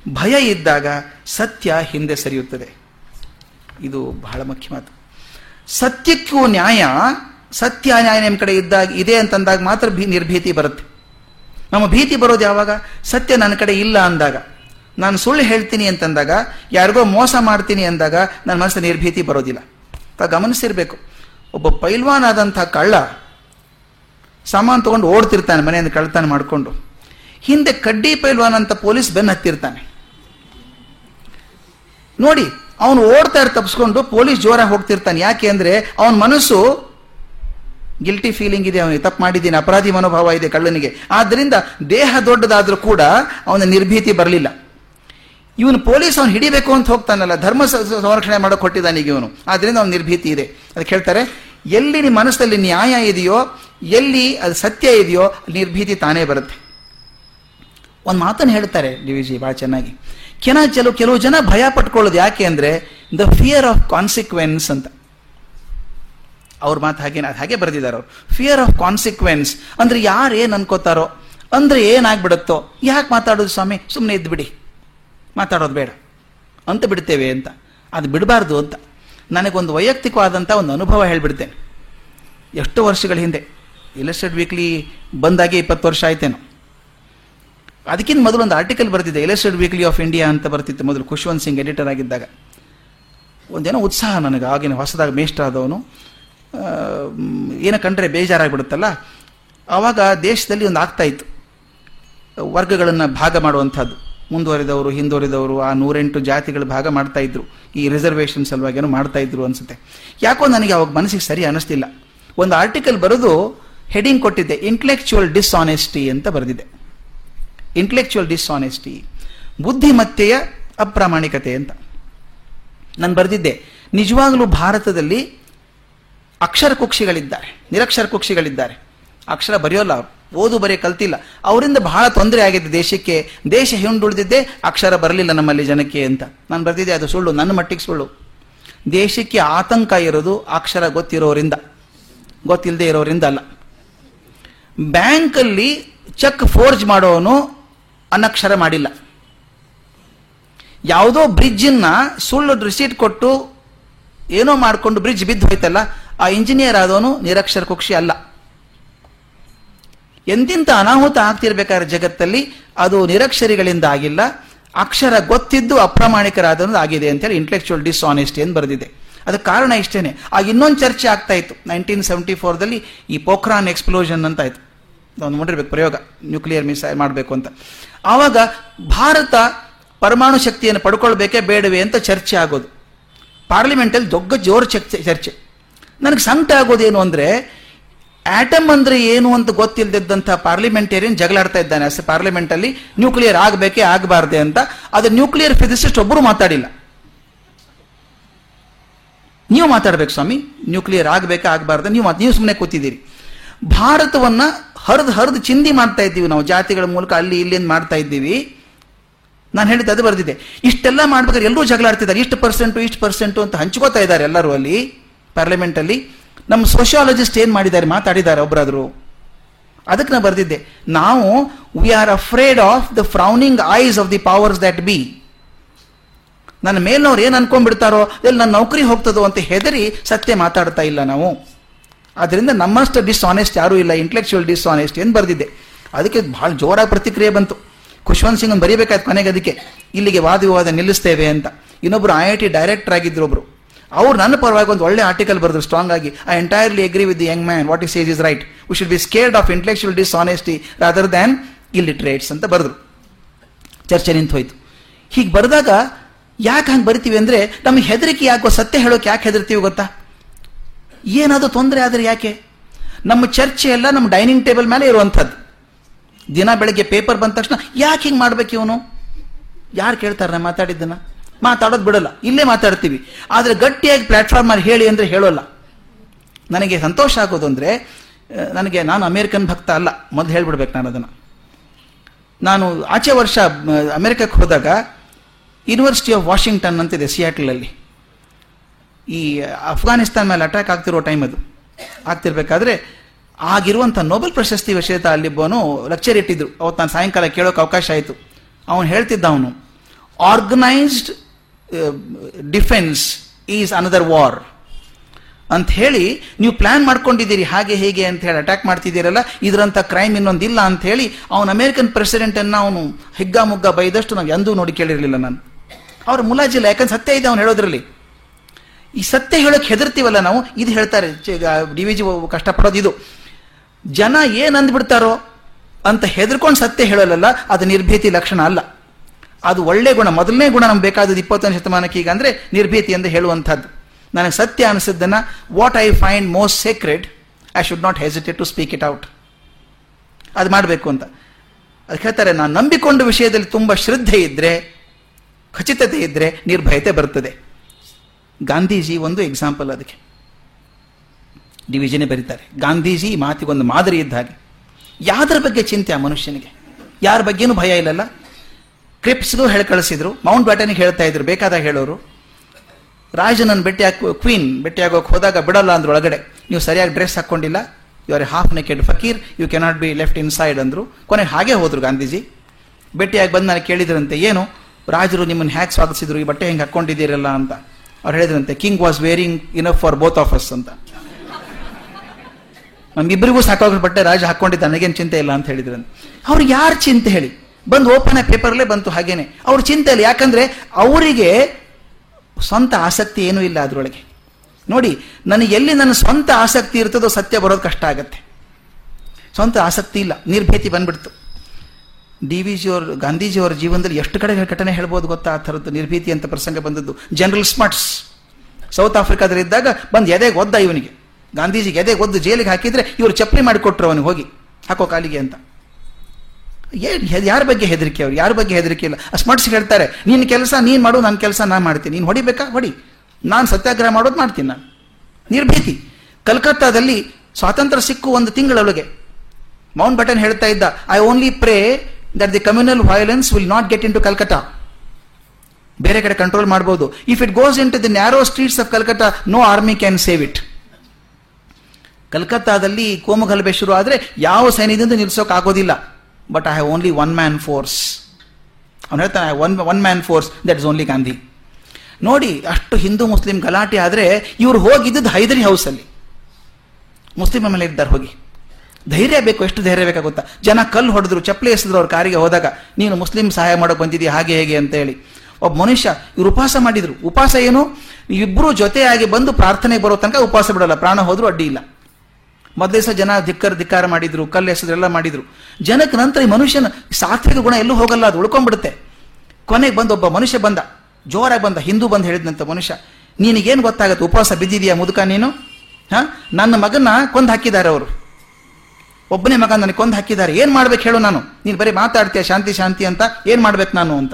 ಭಯ ಇದ್ದಾಗ ಸತ್ಯ ಹಿಂದೆ ಸರಿಯುತ್ತದೆ. ಇದು ಬಹಳ ಮುಖ್ಯ ಮಾತು. ಸತ್ಯಕ್ಕೂ ನ್ಯಾಯ, ಸತ್ಯ ನ್ಯಾಯ ನಿಮ್ಮ ಕಡೆ ಇದ್ದಾಗ, ಇದೆ ಅಂತಂದಾಗ ಮಾತ್ರ ನಿರ್ಭೀತಿ ಬರುತ್ತೆ. ನಮ್ಮ ಭೀತಿ ಬರೋದು ಯಾವಾಗ? ಸತ್ಯ ನನ್ನ ಕಡೆ ಇಲ್ಲ ಅಂದಾಗ. ನಾನು ಸುಳ್ಳು ಹೇಳ್ತೀನಿ ಅಂತಂದಾಗ, ಯಾರಿಗೋ ಮೋಸ ಮಾಡ್ತೀನಿ ಅಂದಾಗ ನನ್ನ ಮನಸ್ಸು ನಿರ್ಭೀತಿ ಬರೋದಿಲ್ಲ. ಗಮನಿಸಿರ್ಬೇಕು. ಒಬ್ಬ ಪೈಲ್ವಾನ್ ಆದಂಥ ಕಳ್ಳ ಸಾಮಾನು ತಗೊಂಡು ಓಡ್ತಿರ್ತಾನೆ, ಮನೆಯಿಂದ ಕಳ್ತಾನೆ ಮಾಡಿಕೊಂಡು. ಹಿಂದೆ ಕಡ್ಡಿ ಪೈಲ್ವಾನ್ ಅಂತ ಪೊಲೀಸ್ ಬೆನ್ನು ಹತ್ತಿರ್ತಾನೆ. ನೋಡಿ, ಅವನು ಓಡ್ತಾ ಇರ್ ತಪ್ಪಿಸ್ಕೊಂಡು ಪೊಲೀಸ್ ಜೋರಾಗಿ ಹೋಗ್ತಿರ್ತಾನೆ. ಯಾಕೆ ಅಂದ್ರೆ ಅವನ ಮನಸ್ಸು ಗಿಲ್ಟಿ ಫೀಲಿಂಗ್ ಇದೆ, ಅವನಿಗೆ ತಪ್ಪು ಮಾಡಿದ್ದೀನಿ, ಅಪರಾಧಿ ಮನೋಭಾವ ಇದೆ ಕಳ್ಳನಿಗೆ. ಆದ್ದರಿಂದ ದೇಹ ದೊಡ್ಡದಾದರೂ ಕೂಡ ಅವನ ನಿರ್ಭೀತಿ ಬರಲಿಲ್ಲ. ಇವನು ಪೊಲೀಸ್ ಅವನು ಹಿಡಿಬೇಕು ಅಂತ ಹೋಗ್ತಾನಲ್ಲ, ಧರ್ಮ ಸಂರಕ್ಷಣೆ ಮಾಡೋಕೆ ಕೊಟ್ಟಿದ್ದಾನೆ ಇವನು. ಆದ್ದರಿಂದ ಅವನ ನಿರ್ಭೀತಿ ಇದೆ. ಅದಕ್ಕೆ ಹೇಳ್ತಾರೆ, ಎಲ್ಲಿ ನಿಮ್ಮ ಮನಸ್ಸಲ್ಲಿ ನ್ಯಾಯ ಇದೆಯೋ, ಎಲ್ಲಿ ಅದು ಸತ್ಯ ಇದೆಯೋ ನಿರ್ಭೀತಿ ತಾನೇ ಬರುತ್ತೆ. ಒಂದು ಮಾತನ್ನು ಹೇಳ್ತಾರೆ ಡಿ ವಿ ಜಿ ಭಾಳ ಚೆನ್ನಾಗಿ. ಕೆನ ಕೆಲವು ಕೆಲವು ಜನ ಭಯ ಪಟ್ಕೊಳ್ಳೋದು ಯಾಕೆ ಅಂದರೆ ದ ಫಿಯರ್ ಆಫ್ ಕಾನ್ಸಿಕ್ವೆನ್ಸ್ ಅಂತ. ಅವ್ರ ಮಾತು ಹಾಗೆ ಹಾಗೆ ಬರೆದಿದ್ದಾರೆ ಅವರು. ಫಿಯರ್ ಆಫ್ ಕಾನ್ಸಿಕ್ವೆನ್ಸ್ ಅಂದ್ರೆ ಯಾರು ಏನು ಅನ್ಕೋತಾರೋ, ಅಂದ್ರೆ ಏನಾಗ್ಬಿಡುತ್ತೋ, ಯಾಕೆ ಮಾತಾಡೋದು ಸ್ವಾಮಿ? ಸುಮ್ಮನೆ ಇದ್ಬಿಡಿ ಮಾತಾಡೋದು ಬೇಡ. ಅಂತ ಬಿಡ್ತೇವೆ ಅಂತ. ಅದು ಬಿಡಬಾರ್ದು ಅಂತ. ನನಗೊಂದು ವೈಯಕ್ತಿಕವಾದಂಥ ಒಂದು ಅನುಭವ ಹೇಳಿಬಿಡ್ತೇನೆ. ಎಷ್ಟು ವರ್ಷಗಳ ಹಿಂದೆ ಇಲಸ್ಟ್ರೇಟ್ ವೀಕ್ಲಿ ಬಂದಾಗೆ ಇಪ್ಪತ್ತು ವರ್ಷ ಆಯ್ತೇನೋ. ಅದಕ್ಕಿಂತ ಮೊದಲು ಒಂದು ಆರ್ಟಿಕಲ್ ಬರ್ತಿದೆ ಎಲೆಸ್ಟೆಡ್ ವೀಕ್ಲಿ ಆಫ್ ಇಂಡಿಯಾ ಅಂತ ಬರ್ತಿತ್ತು ಮೊದಲು, ಖುಷ್ವಂತ್ ಸಿಂಗ್ ಎಡಿಟರ್ ಆಗಿದ್ದಾಗ. ಒಂದೇನೋ ಉತ್ಸಾಹ ನನಗೆ, ಆಗಿನ ಹೊಸದಾಗ ಮೇಷ್ಟ್ರ ಆದವನು. ಏನೋ ಕಂಡ್ರೆ ಬೇಜಾರಾಗಿಬಿಡುತ್ತಲ್ಲ? ಆವಾಗ ದೇಶದಲ್ಲಿ ಒಂದು ಆಗ್ತಾ ಇತ್ತು. ವರ್ಗಗಳನ್ನು ಭಾಗ ಮಾಡುವಂಥದ್ದು. ಮುಂದುವರಿದವರು, ಹಿಂದುವರಿದವರು, ಆ ನೂರೆಂಟು ಜಾತಿಗಳು ಭಾಗ ಮಾಡ್ತಾ ಇದ್ರು. ಈ ರಿಸರ್ವೇಷನ್ ಸಲುವಾಗಿ ಏನೋ ಮಾಡ್ತಾ ಇದ್ರು ಅನ್ಸುತ್ತೆ. ಯಾಕೋ ನನಗೆ ಅವಾಗ ಮನಸ್ಸಿಗೆ ಸರಿ ಅನಿಸ್ತಿಲ್ಲ. ಒಂದು ಆರ್ಟಿಕಲ್ ಬರೆದು ಹೆಡಿಂಗ್ ಕೊಟ್ಟಿದ್ದೆ ಇಂಟೆಲೆಕ್ಚುವಲ್ ಡಿಸ್ಆನೆಸ್ಟಿ ಅಂತ ಬರೆದಿದೆ ಇಂಟೆಲೆಕ್ಚುವಲ್ ಡಿಸ್ಆನೆಸ್ಟಿ ಬುದ್ಧಿಮತ್ತೆಯ ಅಪ್ರಾಮಾಣಿಕತೆ ಅಂತ. ನಾನು ಬರೆದಿದ್ದೆ. ನಿಜವಾಗಲೂ ಭಾರತದಲ್ಲಿ ಅಕ್ಷರ ಕುಕ್ಷಿಗಳಿದ್ದಾರೆ, ನಿರಕ್ಷರ ಕುಕ್ಷಿಗಳಿದ್ದಾರೆ. ಅಕ್ಷರ ಬರೆಯೋಲ್ಲ, ಓದು ಬರೆಯ ಕಲ್ತಿಲ್ಲ. ಅವರಿಂದ ಬಹಳ ತೊಂದರೆ ಆಗಿದೆ ದೇಶಕ್ಕೆ, ದೇಶ ಹಿಂದುಳಿದಿದ್ದೆ ಅಕ್ಷರ ಬರಲಿಲ್ಲ ನಮ್ಮಲ್ಲಿ ಜನಕ್ಕೆ ಅಂತ. ನಾನು ಬರೆದಿದ್ದೆ, ಅದು ಸುಳ್ಳು, ನನ್ನ ಮಟ್ಟಿಗೆ ಸುಳ್ಳು. ದೇಶಕ್ಕೆ ಆತಂಕ ಇರೋದು ಅಕ್ಷರ ಗೊತ್ತಿರೋರಿಂದ ಗೊತ್ತಿಲ್ಲದೆ ಇರೋರಿಂದ ಅಲ್ಲ. ಬ್ಯಾಂಕಲ್ಲಿ ಚೆಕ್ ಫೋರ್ಜ್ ಮಾಡೋನು ಅನಕ್ಷರ ಮಾಡಿಲ್ಲ. ಯಾವುದೋ ಬ್ರಿಡ್ಜನ್ನ ಸುಳ್ಳು ರಿಸೀಟ್ ಕೊಟ್ಟು ಏನೋ ಮಾಡಿಕೊಂಡು ಬ್ರಿಡ್ಜ್ ಬಿದ್ದು ಹೋಯ್ತಲ್ಲ, ಆ ಇಂಜಿನಿಯರ್ ಆದವನು ನಿರಕ್ಷರ ಕುಕ್ಷಿ ಅಲ್ಲ. ಎಂತಿಂತ ಅನಾಹುತ ಆಗ್ತಿರ್ಬೇಕಾದ್ರೆ ಜಗತ್ತಲ್ಲಿ, ಅದು ನಿರಕ್ಷರಿಗಳಿಂದ ಆಗಿಲ್ಲ. ಅಕ್ಷರ ಗೊತ್ತಿದ್ದು ಅಪ್ರಾಮಾಣಿಕರಾದದ್ದು ಆಗಿದೆ ಅಂತೇಳಿ ಇಂಟೆಲೆಕ್ಚುಯಲ್ ಡಿಸ್ಆನೆಸ್ಟಿ ಅಂತ ಬರೆದಿದೆ. ಅದಕ್ಕೆ ಕಾರಣ ಇಷ್ಟೇನೆ. ಆಗ ಇನ್ನೊಂದು ಚರ್ಚೆ ಆಗ್ತಾ ಇತ್ತು. ನೈನ್ಟೀನ್ ಸೆವೆಂಟಿ ಫೋರ್ದಲ್ಲಿ ಈ ಪೋಖ್ರಾನ್ ಎಕ್ಸ್ಪ್ಲೋಷನ್ ಅಂತ ಆಯ್ತು. ಒಂದು ಮಾಡಿರ್ಬೇಕು ಪ್ರಯೋಗ. ನ್ಯೂಕ್ಲಿಯರ್ ಮಿಸೈಲ್ ಮಾಡಬೇಕು ಅಂತ. ಆವಾಗ ಭಾರತ ಪರಮಾಣು ಶಕ್ತಿಯನ್ನು ಪಡ್ಕೊಳ್ಬೇಕೇ ಬೇಡವೇ ಅಂತ ಚರ್ಚೆ ಆಗೋದು. ಪಾರ್ಲಿಮೆಂಟಲ್ಲಿ ದೊಡ್ಡ ಜೋರು ಚರ್ಚೆ ಚರ್ಚೆ. ನನಗೆ ಸಂಕಟ ಆಗೋದೇನು ಅಂದರೆ ಆಟಮ್ ಅಂದ್ರೆ ಏನು ಅಂತ ಗೊತ್ತಿಲ್ಲದಿದ್ದಂಥ ಪಾರ್ಲಿಮೆಂಟೇರಿಯನ್ ಜಗಳಾಡ್ತಾ ಇದ್ದಾನೆ. ಅಷ್ಟೇ ಪಾರ್ಲಿಮೆಂಟಲ್ಲಿ ನ್ಯೂಕ್ಲಿಯರ್ ಆಗಬೇಕೇ ಆಗಬಾರ್ದೆ ಅಂತ. ಅದು ನ್ಯೂಕ್ಲಿಯರ್ ಫಿಸಿಸಿಸ್ಟ್ ಒಬ್ಬರು ಮಾತಾಡಿಲ್ಲ. ನೀವು ಮಾತಾಡಬೇಕು ಸ್ವಾಮಿ. ನ್ಯೂಕ್ಲಿಯರ್ ಆಗಬೇಕಾ ಆಗಬಾರ್ದು? ನೀವು ನೀವು ಸುಮ್ಮನೆ ಕೂತಿದ್ದೀರಿ. ಭಾರತವನ್ನ ಹರಿದು ಹರಿದು ಚಿಂದಿ ಮಾಡ್ತಾ ಇದ್ದೀವಿ ನಾವು ಜಾತಿಗಳ ಮೂಲಕ ಅಲ್ಲಿ ಇಲ್ಲಿ ಅಂತ ಮಾಡ್ತಾ ಇದ್ದೀವಿ. ನಾನು ಹೇಳಿದ್ದು ಅದು ಬರ್ದಿದೆ. ಇಷ್ಟೆಲ್ಲ ಮಾಡ್ಬೇಕಾದ್ರೆ ಎಲ್ಲರೂ ಜಗಳ ಆಡ್ತಿದ್ದಾರೆ. ಇಷ್ಟು ಪರ್ಸೆಂಟು ಇಷ್ಟು ಪರ್ಸೆಂಟು ಅಂತ ಹಂಚ್ಕೋತಾ ಇದ್ದಾರೆ ಎಲ್ಲರೂ ಅಲ್ಲಿ ಪಾರ್ಲಿಮೆಂಟಲ್ಲಿ ನಮ್ಮ ಸೋಷಿಯಾಲಜಿಸ್ಟ್ ಏನು ಮಾಡಿದ್ದಾರೆ, ಮಾತಾಡಿದ್ದಾರೆ ಒಬ್ಬರಾದ್ರು ಅದಕ್ಕೆ ನಾನು ಬರೆದಿದ್ದೆ. ನಾವು we are afraid of the frowning eyes of the powers that be ನನ್ನ ಮೇಲ್ನವ್ರು ಏನು ಅನ್ಕೊಂಡ್ಬಿಡ್ತಾರೋ, ಎಲ್ಲಿ ನನ್ನ ನೌಕರಿ ಹೋಗ್ತದೋ ಅಂತ ಹೆದರಿ ಸತ್ಯ ಮಾತಾಡ್ತಾ ಇಲ್ಲ ನಾವು. ಅದರಿಂದ ನಮ್ಮಷ್ಟು ಡಿಸ್ಆನೆಸ್ಟ್ ಯಾರೂ ಇಲ್ಲ ಇಂಟೆಲೆಕ್ಚುವಲ್ ಡಿಸ್ಆನೆಸ್ಟ್ ಏನು ಬರೆದಿದ್ದೆ ಅದಕ್ಕೆ ಭಾಳ ಜೋರಾಗಿ ಪ್ರತಿಕ್ರಿಯೆ ಬಂತು. ಖುಷ್ವಂತ್ ಸಿಂಗ್ ಬರೀಬೇಕಾಯ್ತು ಕೊನೆಗೆ ಅದಕ್ಕೆ. ಇಲ್ಲಿಗೆ ವಾದ ವಿವಾದ ನಿಲ್ಲಿಸ್ತೇವೆ ಅಂತ. ಇನ್ನೊಬ್ಬರು ಐ ಐ ಟಿ ಡೈರೆಕ್ಟರ್ ಆಗಿದ್ದರು ಒಬ್ಬರು ಅವ್ರು ನನ್ನ ಪರವಾಗಿ ಒಂದು ಒಳ್ಳೆ ಆರ್ಟಿಕಲ್ ಬರೆದ್ರು ಸ್ಟ್ರಾಂಗ್ ಆಗಿ. I entirely agree with the young man what is age is right we should be scared of intellectual dishonesty rather than illiterates ಅಂತ ಬರೆದ್ರು. ಚರ್ಚೆ ನಿಂತು ಹೋಯ್ತು. ಹೀಗೆ ಬರೆದಾಗ ಯಾಕೆ ಹಂಗೆ ಬರಿತೀವಿ ಅಂದರೆ, ನಮಗೆ ಹೆದರಿಕೆ ಯಾಕೋ, ಸತ್ಯ ಹೇಳೋಕೆ ಯಾಕೆ ಹೆದರ್ತೀವಿ ಗೊತ್ತಾ? ಏನಾದರೂ ತೊಂದರೆ ಆದರೆ ಯಾಕೆ? ನಮ್ಮ ಚರ್ಚೆ ಎಲ್ಲ ನಮ್ಮ ಡೈನಿಂಗ್ ಟೇಬಲ್ ಮೇಲೆ ಇರುವಂಥದ್ದು. ದಿನ ಬೆಳಗ್ಗೆ ಪೇಪರ್ ಬಂದ ತಕ್ಷಣ ಯಾಕೆ ಹಿಂಗೆ ಮಾಡ್ಬೇಕು ಇವನು? ಯಾರು ಕೇಳ್ತಾರೆ ನಾ ಮಾತಾಡಿದ್ದನ್ನು? ಮಾತಾಡೋದು ಬಿಡಲ್ಲ. ಇಲ್ಲೇ ಮಾತಾಡ್ತೀವಿ. ಆದರೆ ಗಟ್ಟಿಯಾಗಿ ಪ್ಲಾಟ್ಫಾರ್ಮ್ ಅಲ್ಲಿ ಹೇಳಿ ಅಂದರೆ ಹೇಳೋಲ್ಲ. ನನಗೆ ಸಂತೋಷ ಆಗೋದು ಅಂದರೆ ನನಗೆ ನಾನು ಅಮೇರಿಕನ್ ಭಕ್ತ ಅಲ್ಲ. ಮೊದಲು ಹೇಳ್ಬಿಡ್ಬೇಕು ನಾನು ಅದನ್ನು. ನಾನು ಆಚೆ ವರ್ಷ ಅಮೇರಿಕಕ್ಕೆ ಹೋದಾಗ ಯೂನಿವರ್ಸಿಟಿ ಆಫ್ ವಾಷಿಂಗ್ಟನ್ ಅಂತಿದೆ ಸಿಯಾಟಲಲ್ಲಿ ಈ ಅಫ್ಘಾನಿಸ್ತಾನ್ ಮೇಲೆ ಅಟ್ಯಾಕ್ ಆಗ್ತಿರೋ ಟೈಮ್ ಅದು. ಆಗ್ತಿರ್ಬೇಕಾದ್ರೆ ಆಗಿರುವಂಥ ನೊಬೆಲ್ ಪ್ರಶಸ್ತಿ ವಿಷೇತ ಅಲ್ಲಿಬ್ಬನು ಲೆಕ್ಚರ್ ಇಟ್ಟಿದ್ರು. ಅವತ್ತು ನಾನು ಸಾಯಂಕಾಲ ಕೇಳೋಕೆ ಅವಕಾಶ ಆಯಿತು. ಅವನು ಹೇಳ್ತಿದ್ದ ಅವನು organised defence is another war ಅಂತ ಹೇಳಿ, ನೀವು ಪ್ಲಾನ್ ಮಾಡ್ಕೊಂಡಿದ್ದೀರಿ, ಹಾಗೆ ಹೇಗೆ? ಅಂತ ಹೇಳಿ ಅಟ್ಯಾಕ್ ಮಾಡ್ತಿದ್ದೀರಲ್ಲ ಇದರಂಥ ಕ್ರೈಮ್ ಇನ್ನೊಂದಿಲ್ಲ ಅಂತ ಹೇಳಿ ಅವನು ಅಮೇರಿಕನ್ ಪ್ರೆಸಿಡೆಂಟನ್ನು ಅವನು ಹಿಗ್ಗಾಮುಗ್ಗ ಬೈದಷ್ಟು ನಾವು ಎಂದೂ ನೋಡಿ ಕೇಳಿರಲಿಲ್ಲ ನಾನು. ಅವ್ರ ಮುಲಾಜಿಲ್ಲ, ಯಾಕಂದ್ರೆ ಸತ್ಯ ಇದೆ ಅವನು ಹೇಳೋದ್ರಲ್ಲಿ. ಈ ಸತ್ಯ ಹೇಳೋಕೆ ಹೆದರ್ತೀವಲ್ಲ ನಾವು? ಇದು ಹೇಳ್ತಾರೆ ಡಿ ವಿ ಜಿ ಕಷ್ಟಪಡೋದು ಇದು. ಜನ ಏನು ಅಂದ್ಬಿಡ್ತಾರೋ ಅಂತ ಹೆದರ್ಕೊಂಡು ಸತ್ಯ ಹೇಳೋಲ್ಲ ಅದು ನಿರ್ಭೀತಿ ಲಕ್ಷಣ ಅಲ್ಲ. ಅದು ಒಳ್ಳೆ ಗುಣ, ಮೊದಲನೇ ಗುಣ ನಮ್ಗೆ ಬೇಕಾದದ್ದು ಇಪ್ಪತ್ತೊಂದು ಶತಮಾನಕ್ಕೆ ಈಗ ಅಂದರೆ ನಿರ್ಭೀತಿ ಎಂದು ಹೇಳುವಂಥದ್ದು. ನನಗೆ ಸತ್ಯ ಅನಿಸಿದ್ದನ್ನು what I find most secret I should not hesitate to speak it out ಅದು ಮಾಡಬೇಕು ಅಂತ. ಅದು ಹೇಳ್ತಾರೆ, ನಾನು ನಂಬಿಕೊಂಡ ವಿಷಯದಲ್ಲಿ ತುಂಬ ಶ್ರದ್ಧೆ ಇದ್ದರೆ ಖಚಿತತೆ ಇದ್ದರೆ ನಿರ್ಭಯತೆ ಬರ್ತದೆ. ಗಾಂಧೀಜಿ ಒಂದು ಎಕ್ಸಾಂಪಲ್ ಅದಕ್ಕೆ. ಡಿವಿಜನೇ ಬರೀತಾರೆ. ಗಾಂಧೀಜಿ ಮಾತಿಗೊಂದು ಮಾದರಿ ಇದ್ದ ಹಾಗೆ. ಯಾವ್ದ್ರ ಬಗ್ಗೆ ಚಿಂತೆ ಆ ಮನುಷ್ಯನಿಗೆ? ಯಾರ ಬಗ್ಗೆನೂ ಭಯ ಇಲ್ಲಲ್ಲ? ಕ್ರಿಪ್ಸ್ಗೂ ಹೇಳಿ ಕಳಿಸಿದ್ರು. ಮೌಂಟ್ ಬ್ಯಾಟನಿಗೆ ಹೇಳ್ತಾ ಇದ್ರು. ಬೇಕಾದಾಗ ಹೇಳೋರು, ರಾಜನನ್ನು ಭೇಟಿ ಹಾಕಿ ಕ್ವೀನ್ ಭೇಟಿ ಆಗೋಕೆ ಹೋದಾಗ ಬಿಡಲ್ಲ ಅಂದ್ರೆ ಒಳಗಡೆ. ನೀವು ಸರಿಯಾಗಿ dress ಹಾಕ್ಕೊಂಡಿಲ್ಲ you are half naked fakir you cannot be left inside ಅಂದರು. ಕೊನೆಗೆ ಹಾಗೆ ಹೋದರು ಗಾಂಧೀಜಿ. ಭೇಟಿಯಾಗಿ ಬಂದು ನನಗೆ ಕೇಳಿದ್ರಂತೆ, ಏನು? ರಾಜರು ನಿಮ್ಮನ್ನು ಹ್ಯಾಕ್ ಸ್ವಾಗತಿಸಿದ್ರು. ಈ ಬಟ್ಟೆ ಹೆಂಗೆ ಹಾಕ್ಕೊಂಡಿದ್ದೀರಲ್ಲ ಅಂತ. ಅವ್ರು ಹೇಳಿದ್ರಂತೆ king was wearing enough for both of us ಅಂತ. ನಮ್ಗಿಬ್ಬರಿಗೂ ಸಾಕಾಗಿ ಬಟ್ಟೆ ರಾಜ ಹಾಕೊಂಡಿದ್ದ ನನಗೇನು ಚಿಂತೆ ಇಲ್ಲ ಅಂತ ಹೇಳಿದ್ರಂತೆ. ಅವ್ರು ಯಾರು ಚಿಂತೆ ಹೇಳಿ? ಬಂದು ಓಪನ್ ಪೇಪರ್ಲೇ ಬಂತು ಹಾಗೇನೆ. ಅವ್ರ ಚಿಂತೆ ಇಲ್ಲ, ಯಾಕಂದ್ರೆ ಅವರಿಗೆ ಸ್ವಂತ ಆಸಕ್ತಿ ಏನೂ ಇಲ್ಲ ಅದರೊಳಗೆ. ನೋಡಿ, ನನಗೆ ಎಲ್ಲಿ ನನ್ನ ಸ್ವಂತ ಆಸಕ್ತಿ ಇರ್ತದೋ ಸತ್ಯ ಬರೋದು ಕಷ್ಟ ಆಗತ್ತೆ. ಸ್ವಂತ ಆಸಕ್ತಿ ಇಲ್ಲ, ನಿರ್ಭೀತಿ ಬಂದ್ಬಿಡ್ತು. ಡಿ ವಿ ಜಿಯವ್ರ, ಗಾಂಧೀಜಿಯವರ ಜೀವನದಲ್ಲಿ ಎಷ್ಟು ಕಡೆ ಘಟನೆ ಹೇಳ್ಬೋದು ಗೊತ್ತಾ? ಆ ಥರದ್ದು ನಿರ್ಭೀತಿ ಅಂತ ಪ್ರಸಂಗ ಬಂದದ್ದು. ಜನರಲ್ ಸ್ಮಾರ್ಟ್ಸ್ ಸೌತ್ ಆಫ್ರಿಕಾದಲ್ಲಿದ್ದಾಗ ಬಂದು ಎದೆಗೆ ಒದ್ದ ಇವನಿಗೆ. ಗಾಂಧೀಜಿಗೆ ಎದೆಗೆ ಒದ್ದು ಜೈಲಿಗೆ ಹಾಕಿದ್ರೆ ಇವರು ಚಪ್ಪಲಿ ಮಾಡಿಕೊಟ್ರು ಅವನಿಗೆ ಹೋಗಿ. ಹಾಕೋ ಕಾಲಿಗೆ ಅಂತ. ಯಾರ ಬಗ್ಗೆ ಹೆದರಿಕೆ ಅವ್ರು? ಯಾರ ಬಗ್ಗೆ ಹೆದರಿಕೆ ಇಲ್ಲ. ಆ ಸ್ಮಾರ್ಟ್ಸ್ ಹೇಳ್ತಾರೆ ನಿನ್ನ ಕೆಲಸ, ನೀನು ಮಾಡು ನನ್ನ ಕೆಲಸ ನಾನು ಮಾಡ್ತೀನಿ. ನೀನು ಹೊಡಿಬೇಕಾ? ಹೊಡಿ. ನಾನು ಸತ್ಯಾಗ್ರಹ ಮಾಡೋದು ಮಾಡ್ತೀನಿ ನಾನು. ನಿರ್ಭೀತಿ. ಕಲ್ಕತ್ತಾದಲ್ಲಿ ಸ್ವಾತಂತ್ರ್ಯ ಸಿಕ್ಕು ಒಂದು ತಿಂಗಳೊಳಗೆ. ಮೌಂಟ್ ಬಟನ್ ಹೇಳ್ತಾ ಇದ್ದ I only pray the communal violence will not get into Calcutta ಬೇರೆ ಕಡೆ ಕಂಟ್ರೋಲ್ ಮಾಡಬಹುದು if it goes into the narrow streets of Calcutta no army can save it ಕಲ್ಕತ್ತಾದಲ್ಲಿ ಕೋಮುಗಲಭೆ ಶುರು ಆದರೆ ಯಾವ ಸೈನ್ಯದಿಂದ ನಿಲ್ಸೋಕೆ ಆಗೋದಿಲ್ಲ. But I have only one man force ಅವನು ಹೇಳ್ತಾನೆ one one man force that is only Gandhi ನೋಡಿ, ಅಷ್ಟು ಹಿಂದೂ ಮುಸ್ಲಿಂ ಗಲಾಟೆ ಆದರೆ ಇವರು ಹೋಗಿದ್ದದ್ದು ಹೈದರಿ ಹೌಸಲ್ಲಿ ಮುಸ್ಲಿಂ ಮೇಲೆ ಇದ್ದಾರೆ ಹೋಗಿ. ಧೈರ್ಯ ಬೇಕು, ಎಷ್ಟು ಧೈರ್ಯ ಬೇಕಾಗುತ್ತಾ ಜನ ಕಲ್ಲು ಹೊಡೆದ್ರು, ಚಪ್ಪಲಿ ಎಸಿದ್ರು ಅವ್ರ ಕಾರಿಗೆ ಹೋದಾಗ, ನೀನು ಮುಸ್ಲಿಂ ಸಹಾಯ ಮಾಡೋಕೆ ಬಂದಿದ್ದೀಯ ಹಾಗೆ ಹೇಗೆ ಅಂತ ಹೇಳಿ. ಒಬ್ಬ ಮನುಷ್ಯ, ಇವರು ಉಪವಾಸ ಮಾಡಿದ್ರು. ಉಪವಾಸ ಏನು? ಇಬ್ಬರು ಜೊತೆಯಾಗಿ ಬಂದು ಪ್ರಾರ್ಥನೆ ಬರೋ ತನಕ ಉಪವಾಸ ಬಿಡಲ್ಲ, ಪ್ರಾಣ ಹೋದ್ರು ಅಡ್ಡಿ ಇಲ್ಲ. ಮೊದಲೇ ಸಹ ಜನ ಧಿಕ್ಕರ್ ಧಿಕ್ಕಾರ ಮಾಡಿದ್ರು, ಕಲ್ಲು ಎಸೆದ್ರೆಲ್ಲ ಮಾಡಿದ್ರು. ಜನಕ್ಕೆ ನಂತರ ಈ ಮನುಷ್ಯನ ಸಾತ್ವಿಕ ಗುಣ ಎಲ್ಲೂ ಹೋಗಲ್ಲ, ಅದು ಉಳ್ಕೊಂಡ್ಬಿಡುತ್ತೆ. ಕೊನೆಗೆ ಬಂದು ಒಬ್ಬ ಮನುಷ್ಯ ಬಂದ, ಜೋರಾಗಿ ಬಂದ, ಹಿಂದೂ ಬಂದು ಹೇಳಿದಂಥ ಮನುಷ್ಯ. ನಿನಗೇನು ಗೊತ್ತಾಗುತ್ತೆ, ಉಪವಾಸ ಬಿದ್ದಿದೆಯಾ ಮುದುಕ ನೀನು? ಹಾ? ನನ್ನ ಮಗನ ಕೊಂದು ಹಾಕಿದ್ದಾರೆ ಅವರು. ಒಬ್ಬನೇ ಮಗ ನನಗೆ ಕೊಂದು ಹಾಕಿದ್ದಾರೆ. ಏನು ಮಾಡ್ಬೇಕು ಹೇಳು ನಾನು? ನೀನು ಬರೀ ಮಾತಾಡ್ತೀಯ, ಶಾಂತಿ ಶಾಂತಿ ಅಂತ ಏನು ಮಾಡ್ಬೇಕು ನಾನು ಅಂತ.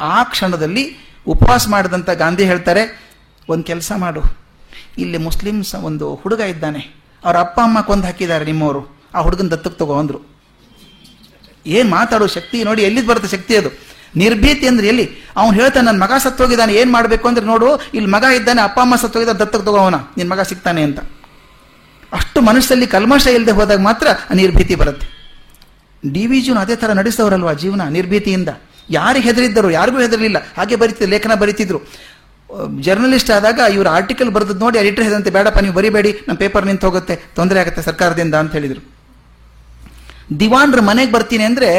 ಆ ಕ್ಷಣದಲ್ಲಿ ಉಪವಾಸ ಮಾಡಿದಂಥ ಗಾಂಧಿ ಹೇಳ್ತಾರೆ, ಒಂದು ಕೆಲಸ ಮಾಡು. ಇಲ್ಲಿ ಮುಸ್ಲಿಮ್ಸ್ ಒಂದು ಹುಡುಗ ಇದ್ದಾನೆ. ಅವ್ರ ಅಪ್ಪ, ಅಮ್ಮ ಕೊಂದು ಹಾಕಿದ್ದಾರೆ ನಿಮ್ಮವರು. ಆ ಹುಡುಗನ ದತ್ತಕ್ಕೆ ತಗೋ ಅಂದರು. ಏನು ಮಾತಾಡೋ ಶಕ್ತಿ? ನೋಡಿ ಎಲ್ಲಿದ್ದು ಬರುತ್ತೆ ಶಕ್ತಿ ಅದು? ನಿರ್ಭೀತಿ ಅಂದ್ರೆ ಎಲ್ಲಿ? ಅವ್ನು ಹೇಳ್ತಾನೆ ನನ್ನ ಮಗ ಸತ್ತೋಗಿದ್ದಾನೆ. ಏನು ಮಾಡಬೇಕು ಅಂದ್ರೆ ನೋಡು, ಇಲ್ಲಿ ಮಗ ಇದ್ದಾನೆ, ಅಪ್ಪ, ಅಮ್ಮ ಸತ್ತೋಗಿದ್ದಾರೆ ದತ್ತಕ್ಕೆ ತಗೋ ಅವನ. ನಿನ್ನ ಮಗ ಸಿಗ್ತಾನೆ ಅಂತ. ಅಷ್ಟು ಮನಸ್ಸಲ್ಲಿ ಕಲ್ಮಶ ಇಲ್ಲದೆ ಹೋದಾಗ ಮಾತ್ರ ನಿರ್ಭೀತಿ ಬರುತ್ತೆ. ಡಿ ವಿ ಜಿನ ಅದೇ ಥರ ನಡೆಸಿದವರಲ್ವಾ ಜೀವನ ನಿರ್ಭೀತಿಯಿಂದ ಯಾರಿಗೆ ಹೆದರಿದ್ದರು? ಯಾರಿಗೂ ಹೆದರಲಿಲ್ಲ. ಹಾಗೆ ಬರೀತಿದ್ರು, ಲೇಖನ ಬರೀತಿದ್ರು. ಜರ್ನಲಿಸ್ಟ್ ಆದಾಗ ಇವರು ಆರ್ಟಿಕಲ್ ಬರೆದು ನೋಡಿ ಎಡಿಟರ್ ಹೇಳಿದಂತೆ ಬೇಡಪ್ಪ, ನೀವು ಬರಿಬೇಡಿ ನಮ್ಮ ಪೇಪರ್ ನಿಂತು ಹೋಗುತ್ತೆ, ತೊಂದರೆ ಆಗುತ್ತೆ ಸರ್ಕಾರದಿಂದ ಅಂತ ಹೇಳಿದರು. ದಿವಾನ್ರ ಮನೆಗೆ ಬರ್ತೀನಿ ಅಂದರೆ,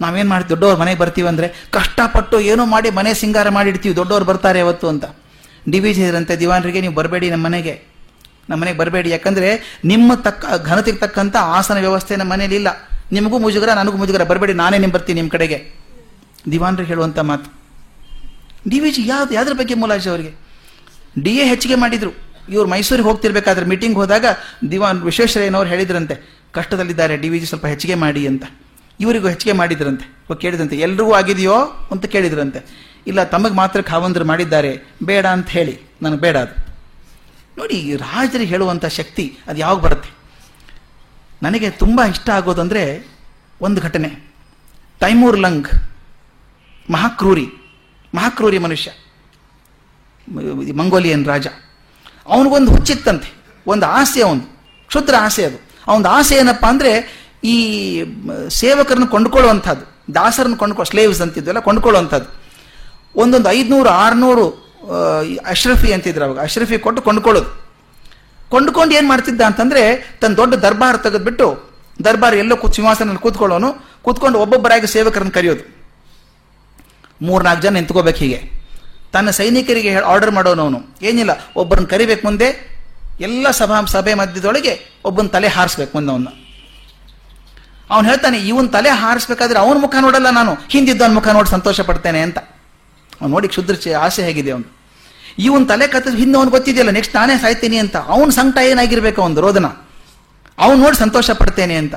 ನಾವೇನು ಮಾಡಿ, ದೊಡ್ಡವ್ರ ಮನೆಗೆ ಬರ್ತೀವಿ ಅಂದರೆ, ಕಷ್ಟಪಟ್ಟು ಏನೋ ಮಾಡಿ ಮನೆ ಸಿಂಗಾರ ಮಾಡಿಡ್ತೀವಿ, ದೊಡ್ಡವ್ರು ಬರ್ತಾರೆ ಯಾವತ್ತು ಅಂತ. ಡಿ ವಿ ಜಿ ಇದ್ರಂತೆ ದಿವಾನ್ರಿಗೆ ನೀವು ಬರಬೇಡಿ ನಮ್ಮ ಮನೆಗೆ. ನಮ್ಮ ಮನೆಗೆ ಬರಬೇಡಿ. ಯಾಕಂದ್ರೆ ನಿಮ್ಮ ತಕ್ಕ ಘನತೆಗೆ ತಕ್ಕಂಥ ಆಸನ ವ್ಯವಸ್ಥೆ ನಮ್ಮ ಮನೇಲಿ ಇಲ್ಲ. ನಿಮಗೂ ಮುಜುಗರ, ನನಗೂ ಮುಜುಗರ. ಬರಬೇಡಿ, ನಾನೇ ನಿಮ್ ಬರ್ತೀನಿ ನಿಮ್ಮ ಕಡೆಗೆ. ದಿವಾನ್ರಿಗೆ ಹೇಳುವಂಥ ಮಾತು. ಡಿ ವಿ ಜಿ ಯಾವ್ದು, ಯಾವ್ದ್ರ ಬಗ್ಗೆ ಮುಲಾಜಿ ಅವರಿಗೆ? ಡಿ ಎ ಹೆಚ್ಚಿಗೆ ಮಾಡಿದ್ರು. ಇವರು ಮೈಸೂರಿಗೆ ಹೋಗ್ತಿರ್ಬೇಕಾದ್ರೆ ಮೀಟಿಂಗ್ ಹೋದಾಗ ದಿವಾನ್ ವಿಶ್ವೇಶ್ವರಯ್ಯನವ್ರು ಹೇಳಿದ್ರಂತೆ, ಕಷ್ಟದಲ್ಲಿದ್ದಾರೆ, ಡಿ ವಿ ಜಿ ಸ್ವಲ್ಪ ಹೆಚ್ಚಿಗೆ ಮಾಡಿ ಅಂತ. ಇವರಿಗೂ ಹೆಚ್ಚಿಗೆ ಮಾಡಿದ್ರಂತೆ. ಕೇಳಿದ್ರಂತೆ, ಎಲ್ರಿಗೂ ಆಗಿದೆಯೋ? ಅಂತ ಕೇಳಿದ್ರಂತೆ. ಇಲ್ಲ, ತಮಗೆ ಮಾತ್ರ ಖಾವಂದ್ರು ಮಾಡಿದ್ದಾರೆ. ಬೇಡ ಅಂತ ಹೇಳಿ. ನನಗೆ ಬೇಡ ಅದು. ನೋಡಿ ರಾಜರಿಗೆ ಹೇಳುವಂಥ ಶಕ್ತಿ ಅದು ಯಾವಾಗ ಬರುತ್ತೆ? ನನಗೆ ತುಂಬ ಇಷ್ಟ ಆಗೋದಂದರೆ ಒಂದು ಘಟನೆ. ತೈಮೂರ್ ಲಂಗ್, ಮಹಾಕ್ರೂರಿ ಮಹಾಕ್ರೂರಿ ಮನುಷ್ಯ, ಮಂಗೋಲಿಯನ್ ರಾಜ. ಅವನಿಗೊಂದು ಹುಚ್ಚಿತ್ತಂತೆ, ಒಂದು ಆಸೆ ಅವನು, ಕ್ಷುದ್ರ ಆಸೆ ಅದು. ಅವನ ಆಸೆ ಏನಪ್ಪ ಅಂದರೆ ಈ ಸೇವಕರನ್ನು ಕೊಂಡ್ಕೊಳ್ಳುವಂಥದ್ದು ದಾಸರನ್ನು ಕೊಂಡ್ಕೊ ಸ್ಲೇವ್ಸ್ ಅಂತಿದ್ವಲ್ಲ ಕೊಂಡ್ಕೊಳ್ಳುವಂಥದ್ದು ಒಂದೊಂದು ಐದುನೂರು, ಆರುನೂರು ಅಶ್ರಫಿ ಅಂತಿದ್ರು ಅವಾಗ. ಅಶ್ರಫಿ ಕೊಟ್ಟು ಕೊಂಡ್ಕೊಳ್ಳೋದು. ಕೊಂಡ್ಕೊಂಡು ಏನು ಮಾಡ್ತಿದ್ದ ಅಂತಂದರೆ ತನ್ನ ದೊಡ್ಡ ದರ್ಬಾರ್ ತೆಗೆದ್ಬಿಟ್ಟು ದರ್ಬಾರ್ ಎಲ್ಲೋ ಕೂತ್ ಸಿಂಹಾಸನಲ್ಲಿ ಕೂತ್ಕೊಳ್ಳೋನು. ಕೂತ್ಕೊಂಡು ಒಬ್ಬೊಬ್ಬರಾಗಿ ಸೇವಕರನ್ನು ಕರೆಯೋದು. ಮೂರ್ನಾಲ್ಕು ಜನ ನಿಂತ್ಕೋಬೇಕು ಹೀಗೆ. ತನ್ನ ಸೈನಿಕರಿಗೆ ಆರ್ಡರ್ ಮಾಡೋನು ಅವನು. ಏನಿಲ್ಲ, ಒಬ್ಬರನ್ನ ಕರಿಬೇಕು ಮುಂದೆ. ಎಲ್ಲ ಸಭಾ, ಸಭೆ ಮಧ್ಯದೊಳಗೆ ಒಬ್ಬನ ತಲೆ ಹಾರಿಸ್ಬೇಕು ಮುಂದೆ ಅವನ್ನ. ಅವನು ಹೇಳ್ತಾನೆ, ಇವನ್ ತಲೆ ಹಾರಿಸ್ಬೇಕಾದ್ರೆ ಅವನ ಮುಖ ನೋಡಲ್ಲ ನಾನು. ಹಿಂದಿದ್ದವನ ಮುಖ ನೋಡಿ ಸಂತೋಷ ಪಡ್ತೇನೆ ಅಂತ. ಅವ್ನು ನೋಡಿ ಕ್ಷುದ್ರ ಆಸೆ ಹೇಗಿದೆ ಅವನು. ಇವನ್ ತಲೆ ಕತ್ತ ಹಿಂದೆ ಅವ್ನು ಗೊತ್ತಿದೆಯಲ್ಲ ನೆಕ್ಸ್ಟ್ ನಾನೇ ಸಾಯ್ತೀನಿ ಅಂತ. ಅವನ ಸಂಕಟ ಏನಾಗಿರ್ಬೇಕು ಅವನು ರೋದನ? ಅವನು ನೋಡಿ ಸಂತೋಷ ಪಡ್ತೇನೆ ಅಂತ.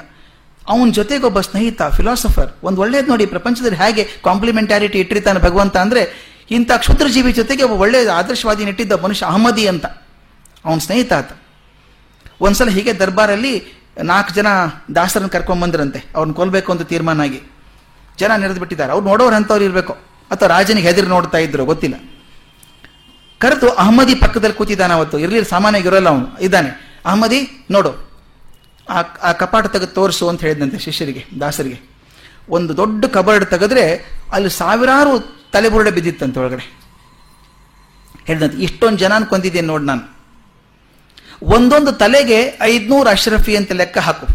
ಅವನ ಜೊತೆಗೆ ಒಬ್ಬ ಸ್ನೇಹಿತ ಫಿಲಾಸಫರ್ ಒಂದು ಒಳ್ಳೇದು ನೋಡಿ, ಪ್ರಪಂಚದಲ್ಲಿ ಹೇಗೆ ಕಾಂಪ್ಲಿಮೆಂಟಾರಿಟಿ ಇಟ್ಟಿರ್ತಾನೆ ಭಗವಂತ ಅಂದ್ರೆ, ಇಂಥ ಕ್ಷುದ್ರ ಜೀವಿ ಜೊತೆಗೆ ಒಬ್ಬ ಒಳ್ಳೆಯ ಆದರ್ಶವಾದಿ ನೆಟ್ಟಿದ್ದ ಮನುಷ್ಯ ಅಹಮದಿ ಅಂತ. ಅವನ ಸ್ನೇಹಿತ ಆತ. ಒಂದ್ಸಲ ಹೀಗೆ ದರ್ಬಾರಲ್ಲಿ ನಾಲ್ಕು ಜನ ದಾಸರನ್ನು ಕರ್ಕೊಂಬಂದ್ರಂತೆ ಅವ್ರನ್ನ ಕೊಲ್ಬೇಕು ಅಂತ ತೀರ್ಮಾನ ಆಗಿ. ಜನ ನೆರೆದು ಬಿಟ್ಟಿದ್ದಾರೆ. ಅವ್ರು ನೋಡೋರು ಅಂಥವ್ರು ಇರಬೇಕು. ಅಥವಾ ರಾಜನಿಗೆ ಹೆದರಿ ನೋಡ್ತಾ ಇದ್ರು, ಗೊತ್ತಿಲ್ಲ. ಕರೆದು ಅಹಮದಿ ಪಕ್ಕದಲ್ಲಿ ಕೂತಿದ್ದಾನೆ ಅವತ್ತು. ಇರಲಿಲ್ಲ ಸಾಮಾನ್ಯವಾಗಿ ಇರೋಲ್ಲ ಅವನು. ಇದ್ದಾನೆ. ಅಹಮದಿ, ನೋಡು. ಆ ಆ ಕಪಾಟ ತೆಗೆದು ತೋರಿಸು ಅಂತ ಹೇಳಿದಂತೆ ಶಿಷ್ಯರಿಗೆ, ದಾಸರಿಗೆ. ಒಂದು ದೊಡ್ಡ ಕಬರ್ಡ್ ತೆಗೆದ್ರೆ ಅಲ್ಲಿ ಸಾವಿರಾರು ತಲೆಬುರುಡೆ ಬಿದ್ದಿತ್ತಂತೆ ಒಳಗಡೆ. ಹೇಳಿದಂತೆ ಇಷ್ಟೊಂದು ಜನ ಕೊಂದಿದ್ದೇನೆ ನೋಡಿ ನಾನು. ಒಂದೊಂದು ತಲೆಗೆ ಐದ್ನೂರು ಅಶ್ರಫಿ ಅಂತ ಲೆಕ್ಕ ಹಾಕು.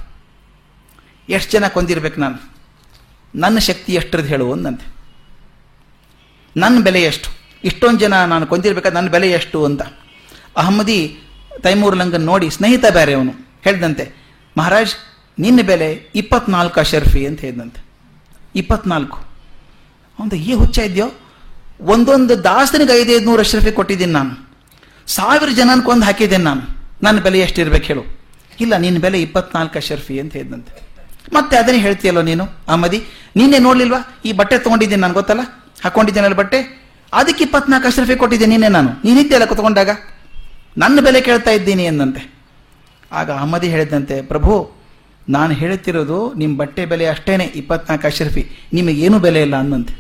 ಎಷ್ಟು ಜನ ಕೊಂದಿರ್ಬೇಕು ನಾನು? ನನ್ನ ಶಕ್ತಿ ಎಷ್ಟರದ್ದು ಹೇಳು ಅಂದಂತೆ. ನನ್ನ ಬೆಲೆ ಎಷ್ಟು? ಇಷ್ಟೊಂದು ಜನ ನಾನು ಕೊಂದಿರ್ಬೇಕಾದ್ರೆ ನನ್ನ ಬೆಲೆ ಎಷ್ಟು ಅಂತ. ಅಹಮ್ಮದಿ ತೈಮೂರ್ ಲಂಗನ್ ನೋಡಿ ಸ್ನೇಹಿತ ಬೇರೆ ಅವನು, ಹೇಳ್ದಂತೆ, ಮಹಾರಾಜ್, ನಿನ್ನ ಬೆಲೆ ಇಪ್ಪತ್ನಾಲ್ಕು ಅಶರ್ಫಿ ಅಂತ ಹೇಳಿದಂತೆ. ಇಪ್ಪತ್ನಾಲ್ಕು. ಅಂತ ಈ ಹುಚ್ಚ ಇದೆಯೋ, ಒಂದೊಂದು ದಾಸನಿಗೆ ಐದೈದು ನೂರು ಅಶರ್ಫಿ ಕೊಟ್ಟಿದ್ದೀನಿ ನಾನು. ಸಾವಿರ ಜನನ ಕೊಂದು ಹಾಕಿದ್ದೇನೆ ನಾನು. ನನ್ನ ಬೆಲೆ ಎಷ್ಟಿರ್ಬೇಕು ಹೇಳು. ಇಲ್ಲ, ನಿನ್ನ ಬೆಲೆ ಇಪ್ಪತ್ನಾಲ್ಕು ಅಶರ್ಫಿ ಅಂತ ಹೇಳಿದಂತೆ. ಮತ್ತೆ ಅದನ್ನೇ ಹೇಳ್ತೀಯಲ್ಲೋ ನೀನು, ಅಹಮದಿ? ನಿನ್ನೆ ನೋಡ್ಲಿಲ್ವಾ? ಈ ಬಟ್ಟೆ ತೊಗೊಂಡಿದ್ದೀನಿ ನಾನು, ಗೊತ್ತಲ್ಲ? ಹಾಕೊಂಡಿದ್ದೇನಲ್ಲ ಬಟ್ಟೆ? ಅದಕ್ಕೆ ಇಪ್ಪತ್ನಾಲ್ಕು ಅಶ್ರಫಿ ಕೊಟ್ಟಿದ್ದೆ ನೀನೇ ನಾನು. ನೀನಿದ್ದೆಲ್ಲ ಕುತ್ಕೊಂಡಾಗ? ನನ್ನ ಬೆಲೆ ಕೇಳ್ತಾ ಇದ್ದೀನಿ ಎಂದಂತೆ. ಆಗ ಅಹಮದಿ ಹೇಳಿದಂತೆ, ಪ್ರಭು, ನಾನು ಹೇಳುತ್ತಿರೋದು ನಿಮ್ಮ ಬಟ್ಟೆ ಬೆಲೆ ಅಷ್ಟೇನೆ ಇಪ್ಪತ್ನಾಲ್ಕು ಅಶ್ರಫಿ ನಿಮಗೇನು ಬೆಲೆ ಇಲ್ಲ ಅಂದಂತೆ.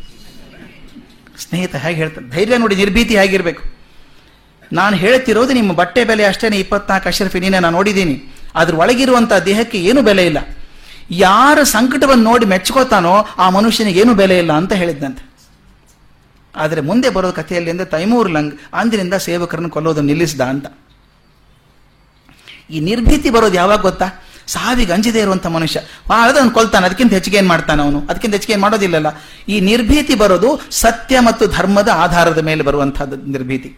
ಸ್ನೇಹಿತ ಹೇಗೆ ಹೇಳ್ತಾನೆ, ಧೈರ್ಯ ನೋಡಿ, ನಿರ್ಭೀತಿ ಹೇಗಿರಬೇಕು. ನಾನು ಹೇಳ್ತಿರೋದು ನಿಮ್ಮ ಬಟ್ಟೆ ಬೆಲೆ ಅಷ್ಟೇನೆ ಇಪ್ಪತ್ನಾಲ್ಕು ಅಶ್ರಫಿ ನೀನೆ ನಾನು ನೋಡಿದ್ದೀನಿ. ಅದ್ರ ಒಳಗಿರುವಂಥ ದೇಹಕ್ಕೆ ಏನು ಬೆಲೆ ಇಲ್ಲ. ಯಾರ ಸಂಕಟವನ್ನು ನೋಡಿ ಮೆಚ್ಕೋತಾನೋ ಆ ಮನುಷ್ಯನಿಗೆ ಏನು ಬೆಲೆ ಇಲ್ಲ ಅಂತ ಹೇಳಿದ್ದಂತೆ ಆದರೆ ಮುಂದೆ ಬರೋ ಕಥೆಯಲ್ಲಿ ಅಂದರೆ ತೈಮೂರ್ ಲಂಗ್ ಅಂದಿನಿಂದ ಸೇವಕರನ್ನು ಕೊಲ್ಲೋದು ನಿಲ್ಲಿಸಿದ ಅಂತ. ಈ ನಿರ್ಭೀತಿ ಬರೋದು ಯಾವಾಗ ಗೊತ್ತಾ? ಸಾವಿಗೆ ಅಂಜದೇ ಇರುವಂಥ ಮನುಷ್ಯ. ಅದನ್ನು ಕೊಲ್ತಾನೆ, ಅದಕ್ಕಿಂತ ಹೆಚ್ಚಿಗೆ ಏನು ಮಾಡ್ತಾನೆ ಅವನು? ಅದಕ್ಕಿಂತ ಹೆಚ್ಚಿಗೆ ಏನು ಮಾಡೋದಿಲ್ಲಲ್ಲ. ಈ ನಿರ್ಭೀತಿ ಬರೋದು ಸತ್ಯ ಮತ್ತು ಧರ್ಮದ ಆಧಾರದ ಮೇಲೆ ಬರುವಂಥದ್ದು ನಿರ್ಭೀತಿ.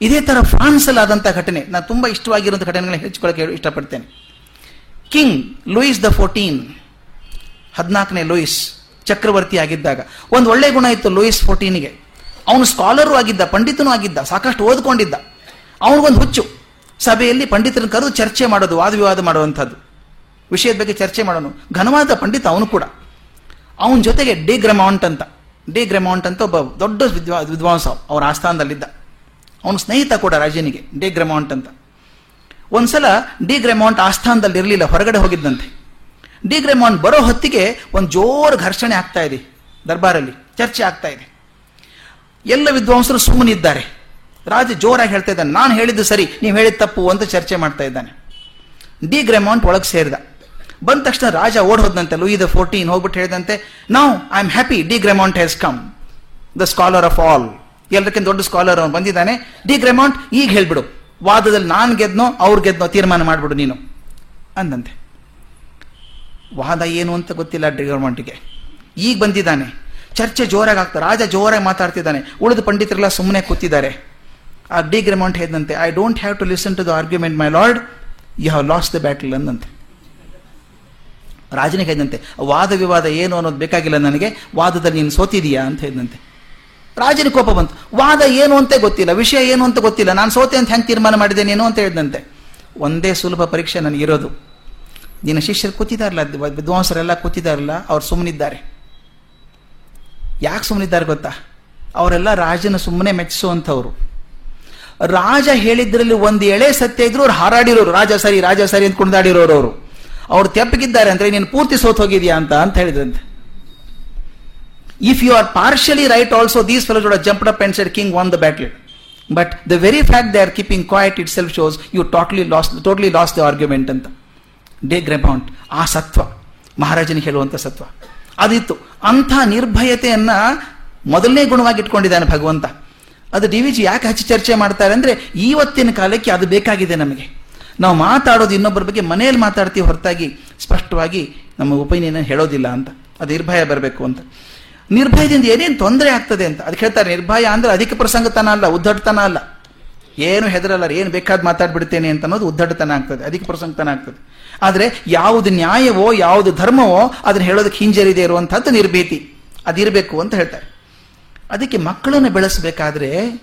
ಇದೇ ಥರ ಫ್ರಾನ್ಸ್ ಆದಂಥ ಘಟನೆ. ನಾನು ತುಂಬ ಇಷ್ಟವಾಗಿರುವಂಥ ಘಟನೆಗಳನ್ನ ಹೆಚ್ಚಿಕೊಳ್ಳಕ್ಕೆ ಇಷ್ಟಪಡ್ತೇನೆ. ಕಿಂಗ್ ಲೂಯಿಸ್ ದ ಫೋರ್ಟೀನ್, ಹದಿನಾಲ್ಕನೇ ಲೂಯಿಸ್. ಚಕ್ರವರ್ತಿ ಆಗಿದ್ದಾಗ. ಒಂದು ಒಳ್ಳೆ ಗುಣ ಇತ್ತು ಲೂಯಿಸ್ ಫೋರ್ಟೀನಿಗೆ. ಅವನು ಸ್ಕಾಲರು ಆಗಿದ್ದ, ಪಂಡಿತನೂ ಆಗಿದ್ದ, ಸಾಕಷ್ಟು ಓದ್ಕೊಂಡಿದ್ದ. ಅವನಿಗೊಂದು ಹುಚ್ಚು. ಸಭೆಯಲ್ಲಿ ಪಂಡಿತರನ್ನು ಕರೆದು ಚರ್ಚೆ ಮಾಡೋದು ವಾದ ವಿವಾದ ಮಾಡುವಂಥದ್ದು. ವಿಷಯದ ಬಗ್ಗೆ ಚರ್ಚೆ ಮಾಡೋನು. ಘನವಾದ ಪಂಡಿತ ಅವನು ಕೂಡ. ಅವನ ಜೊತೆಗೆ ಡಿ ಗ್ರೆಮೌಂಟ್ ಅಂತ. ಡಿ ಗ್ರೆಮೌಂಟ್ ಅಂತ ಒಬ್ಬ ದೊಡ್ಡ ವಿದ್ವಾ, ವಿದ್ವಾಂಸ ಅವರ ಆಸ್ಥಾನದಲ್ಲಿದ್ದ. ಅವನು ಸ್ನೇಹಿತ ಕೂಡ ರಾಜನಿಗೆ, ಡಿ ಗ್ರೆಮೌಂಟ್ ಅಂತ. ಒಂದ್ಸಲ ಡಿ ಗ್ರೆಮೌಂಟ್ ಆಸ್ಥಾನದಲ್ಲಿ ಇರಲಿಲ್ಲ ಹೊರಗಡೆ ಹೋಗಿದ್ದಂತೆ. ಡಿ ಗ್ರೆಮೌಂಟ್ ಬರೋ ಹೊತ್ತಿಗೆ ಒಂದು ಜೋರು ಘರ್ಷಣೆ ಆಗ್ತಾ ಇದೆ, ದರ್ಬಾರಲ್ಲಿ, ಚರ್ಚೆ ಆಗ್ತಾ ಇದೆ. ಎಲ್ಲ ವಿದ್ವಾಂಸರು ಸುಮ್ಮನಿದ್ದಾರೆ ರಾಜ ಜೋರಾಗಿ ಹೇಳ್ತಾ ಇದ್ದಾನೆ, ನಾನು ಹೇಳಿದ್ದು ಸರಿ, ನೀವು ಹೇಳಿದ ತಪ್ಪು ಅಂತ ಚರ್ಚೆ ಮಾಡ್ತಾ ಇದ್ದಾನೆ. ಡಿ ಗ್ರೆಮೌಂಟ್ ಒಳಗೆ ಸೇರಿದ. ಬಂದ ತಕ್ಷಣ ರಾಜ ಓಡ್ ಹೋದಂತೆ ಲೂಯಿ ದ ಫೋರ್ಟೀನ್ ಹೋಗ್ಬಿಟ್ಟು ಹೇಳಿದಂತೆ now I am happy de Gremont has come the scholar of all ಎಲ್ಲರಿಗಿಂತ ದೊಡ್ಡ ಸ್ಕಾಲರ್ ಅವನು ಬಂದಿದ್ದಾನೆ. ಡಿ ಗ್ರೆಮೌಂಟ್ ಈಗ ಹೇಳ್ಬಿಡು, ವಾದದಲ್ಲಿ ನಾನು ಗೆದ್ನೋ, ಅವ್ರು ಗೆದ್ನೋ, ತೀರ್ಮಾನ ಮಾಡಿಬಿಡು ನೀನು, ಅಂದಂತೆ. ವಾದ ಏನು ಅಂತ ಗೊತ್ತಿಲ್ಲ ಡಿ ಗ್ರೆಮೌಂಟ್ಗೆ. ಈಗ ಬಂದಿದ್ದಾನೆ. ಚರ್ಚೆ ಜೋರಾಗಿ ಆಗ್ತಾರೆ ರಾಜ ಜೋರಾಗಿ ಮಾತಾಡ್ತಿದ್ದಾನೆ. ಉಳಿದ ಪಂಡಿತರೆಲ್ಲ ಸುಮ್ಮನೆ ಕೂತಿದ್ದಾರೆ. ಆ ಡಿ ಗ್ರೆಮೌಂಟ್ ಹೇಳಿದಂತೆ I don't have to listen to the argument my lord you have lost the battle ಅಂದಂತೆ. ರಾಜನಿಗೆ ಹೇಳಿದಂತೆ, ವಾದ ವಿವಾದ ಏನು ಅನ್ನೋದು ಬೇಕಾಗಿಲ್ಲ ನನಗೆ. ವಾದದಲ್ಲಿ ನೀನು ಸೋತಿದೀಯಾ? ಅಂತ ಹೇಳಿದಂತೆ. ರಾಜನ ಕೋಪ ಬಂತು. ವಾದ ಏನು ಅಂತ ಗೊತ್ತಿಲ್ಲ. ವಿಷಯ ಏನು ಅಂತ ಗೊತ್ತಿಲ್ಲ. ನಾನು ಸೋತೆ ಅಂತ ಹೆಂಗೆ ತೀರ್ಮಾನ ಮಾಡಿದೆ ನೀನು? ಅಂತ ಹೇಳಿದಂತೆ. ಒಂದೇ ಸುಲಭ ಪರೀಕ್ಷೆ ನನಗಿರೋದು. ನಿನ್ನ ಶಿಷ್ಯರು ಕೂತಿದಾರಲ್ಲ ವಿದ್ವಾಂಸರೆಲ್ಲ ಕೂತಿದಾರಲ್ಲ, ಅವ್ರು ಸುಮ್ಮನಿದ್ದಾರೆ ಯಾಕೆ ಸುಮ್ಮನಿದ್ದಾರೆ ಗೊತ್ತಾ? ಅವರೆಲ್ಲ ರಾಜನ ಸುಮ್ಮನೆ ಮೆಚ್ಚಿಸುವಂಥವ್ರು. ರಾಜ ಹೇಳಿದ್ರಲ್ಲಿ ಒಂದು ಎಳೆ ಸತ್ಯ ಇದ್ರು ಅವ್ರು ಹಾರಾಡಿರೋರು, ರಾಜ ಸರಿ ರಾಜ ಸರಿ ಅಂತ ಕುಣಿದಾಡಿರೋರು ಅವರು. ಅವ್ರು ತೆಪ್ಪಗಿದ್ದಾರೆ ಅಂದ್ರೆ ನೀನು ಪೂರ್ತಿ ಸೋತ್ ಹೋಗಿದ್ಯಾ ಅಂತ ಅಂತ ಹೇಳಿದ್ರಂತೆ. If you are partially right also these fellows would jumped up and said king won the battle but the very fact they are keeping quiet itself shows you totally lost totally lost the argument ಅಂತ. ಡೇ ಗ್ರೆಬೌಂಟ್ ಆ ಸತ್ವ. ಮಹಾರಾಜನಿಗೆ ಹೇಳುವಂಥ ಸತ್ವ. ಅದಿತ್ತು. ಅಂಥ ನಿರ್ಭಯತೆಯನ್ನು ಮೊದಲನೇ ಗುಣವಾಗಿ ಇಟ್ಕೊಂಡಿದ್ದಾನೆ ಭಗವಂತ. ಅದು ಡಿ ವಿ ಜಿ ಯಾಕೆ ಹಚ್ಚಿ ಚರ್ಚೆ ಮಾಡ್ತಾರೆ ಅಂದರೆ ಇವತ್ತಿನ ಕಾಲಕ್ಕೆ ಅದು ಬೇಕಾಗಿದೆ ನಮಗೆ. ನಾವು ಮಾತಾಡೋದು ಇನ್ನೊಬ್ಬರ ಬಗ್ಗೆ ಮನೆಯಲ್ಲಿ ಮಾತಾಡ್ತೀವಿ ಹೊರತಾಗಿ ಸ್ಪಷ್ಟವಾಗಿ ನಮ್ಮ ಒಪಿನಿಯನ್ ಹೇಳೋದಿಲ್ಲ ಅಂತ. ಅದು ನಿರ್ಭಯ ಬರಬೇಕು ಅಂತ. ನಿರ್ಭಯದಿಂದ ಏನೇನು ತೊಂದರೆ ಆಗ್ತದೆ ಅಂತ. ಅದಕ್ಕೆ ಹೇಳ್ತಾರೆ, ನಿರ್ಭಯ ಅಂದ್ರೆ ಅಧಿಕ ಪ್ರಸಂಗತನ ಅಲ್ಲ ಉದ್ದಟತನ ಅಲ್ಲ. ಏನು ಹೆದರಲ್ಲ, ಏನು ಬೇಕಾದ ಮಾತಾಡ್ಬಿಡ್ತೇನೆ ಅಂತ ಅನ್ನೋದು ಉದ್ದಟತನ ಆಗ್ತದೆ, ಅಧಿಕ ಪ್ರಸಂಗತನ ಆಗ್ತದೆ. ಆದರೆ ಯಾವುದು ನ್ಯಾಯವೋ, ಯಾವುದು ಧರ್ಮವೋ ಅದನ್ನು ಹೇಳೋದಕ್ಕೆ ಹಿಂಜರಿದೆ ಇರುವಂಥದ್ದು ನಿರ್ಭೀತಿ. ಅದಿರಬೇಕು ಅಂತ ಹೇಳ್ತಾರೆ. ಅದಕ್ಕೆ ಮಕ್ಕಳನ್ನು ಬೆಳೆಸಬೇಕಾದ್ರೆ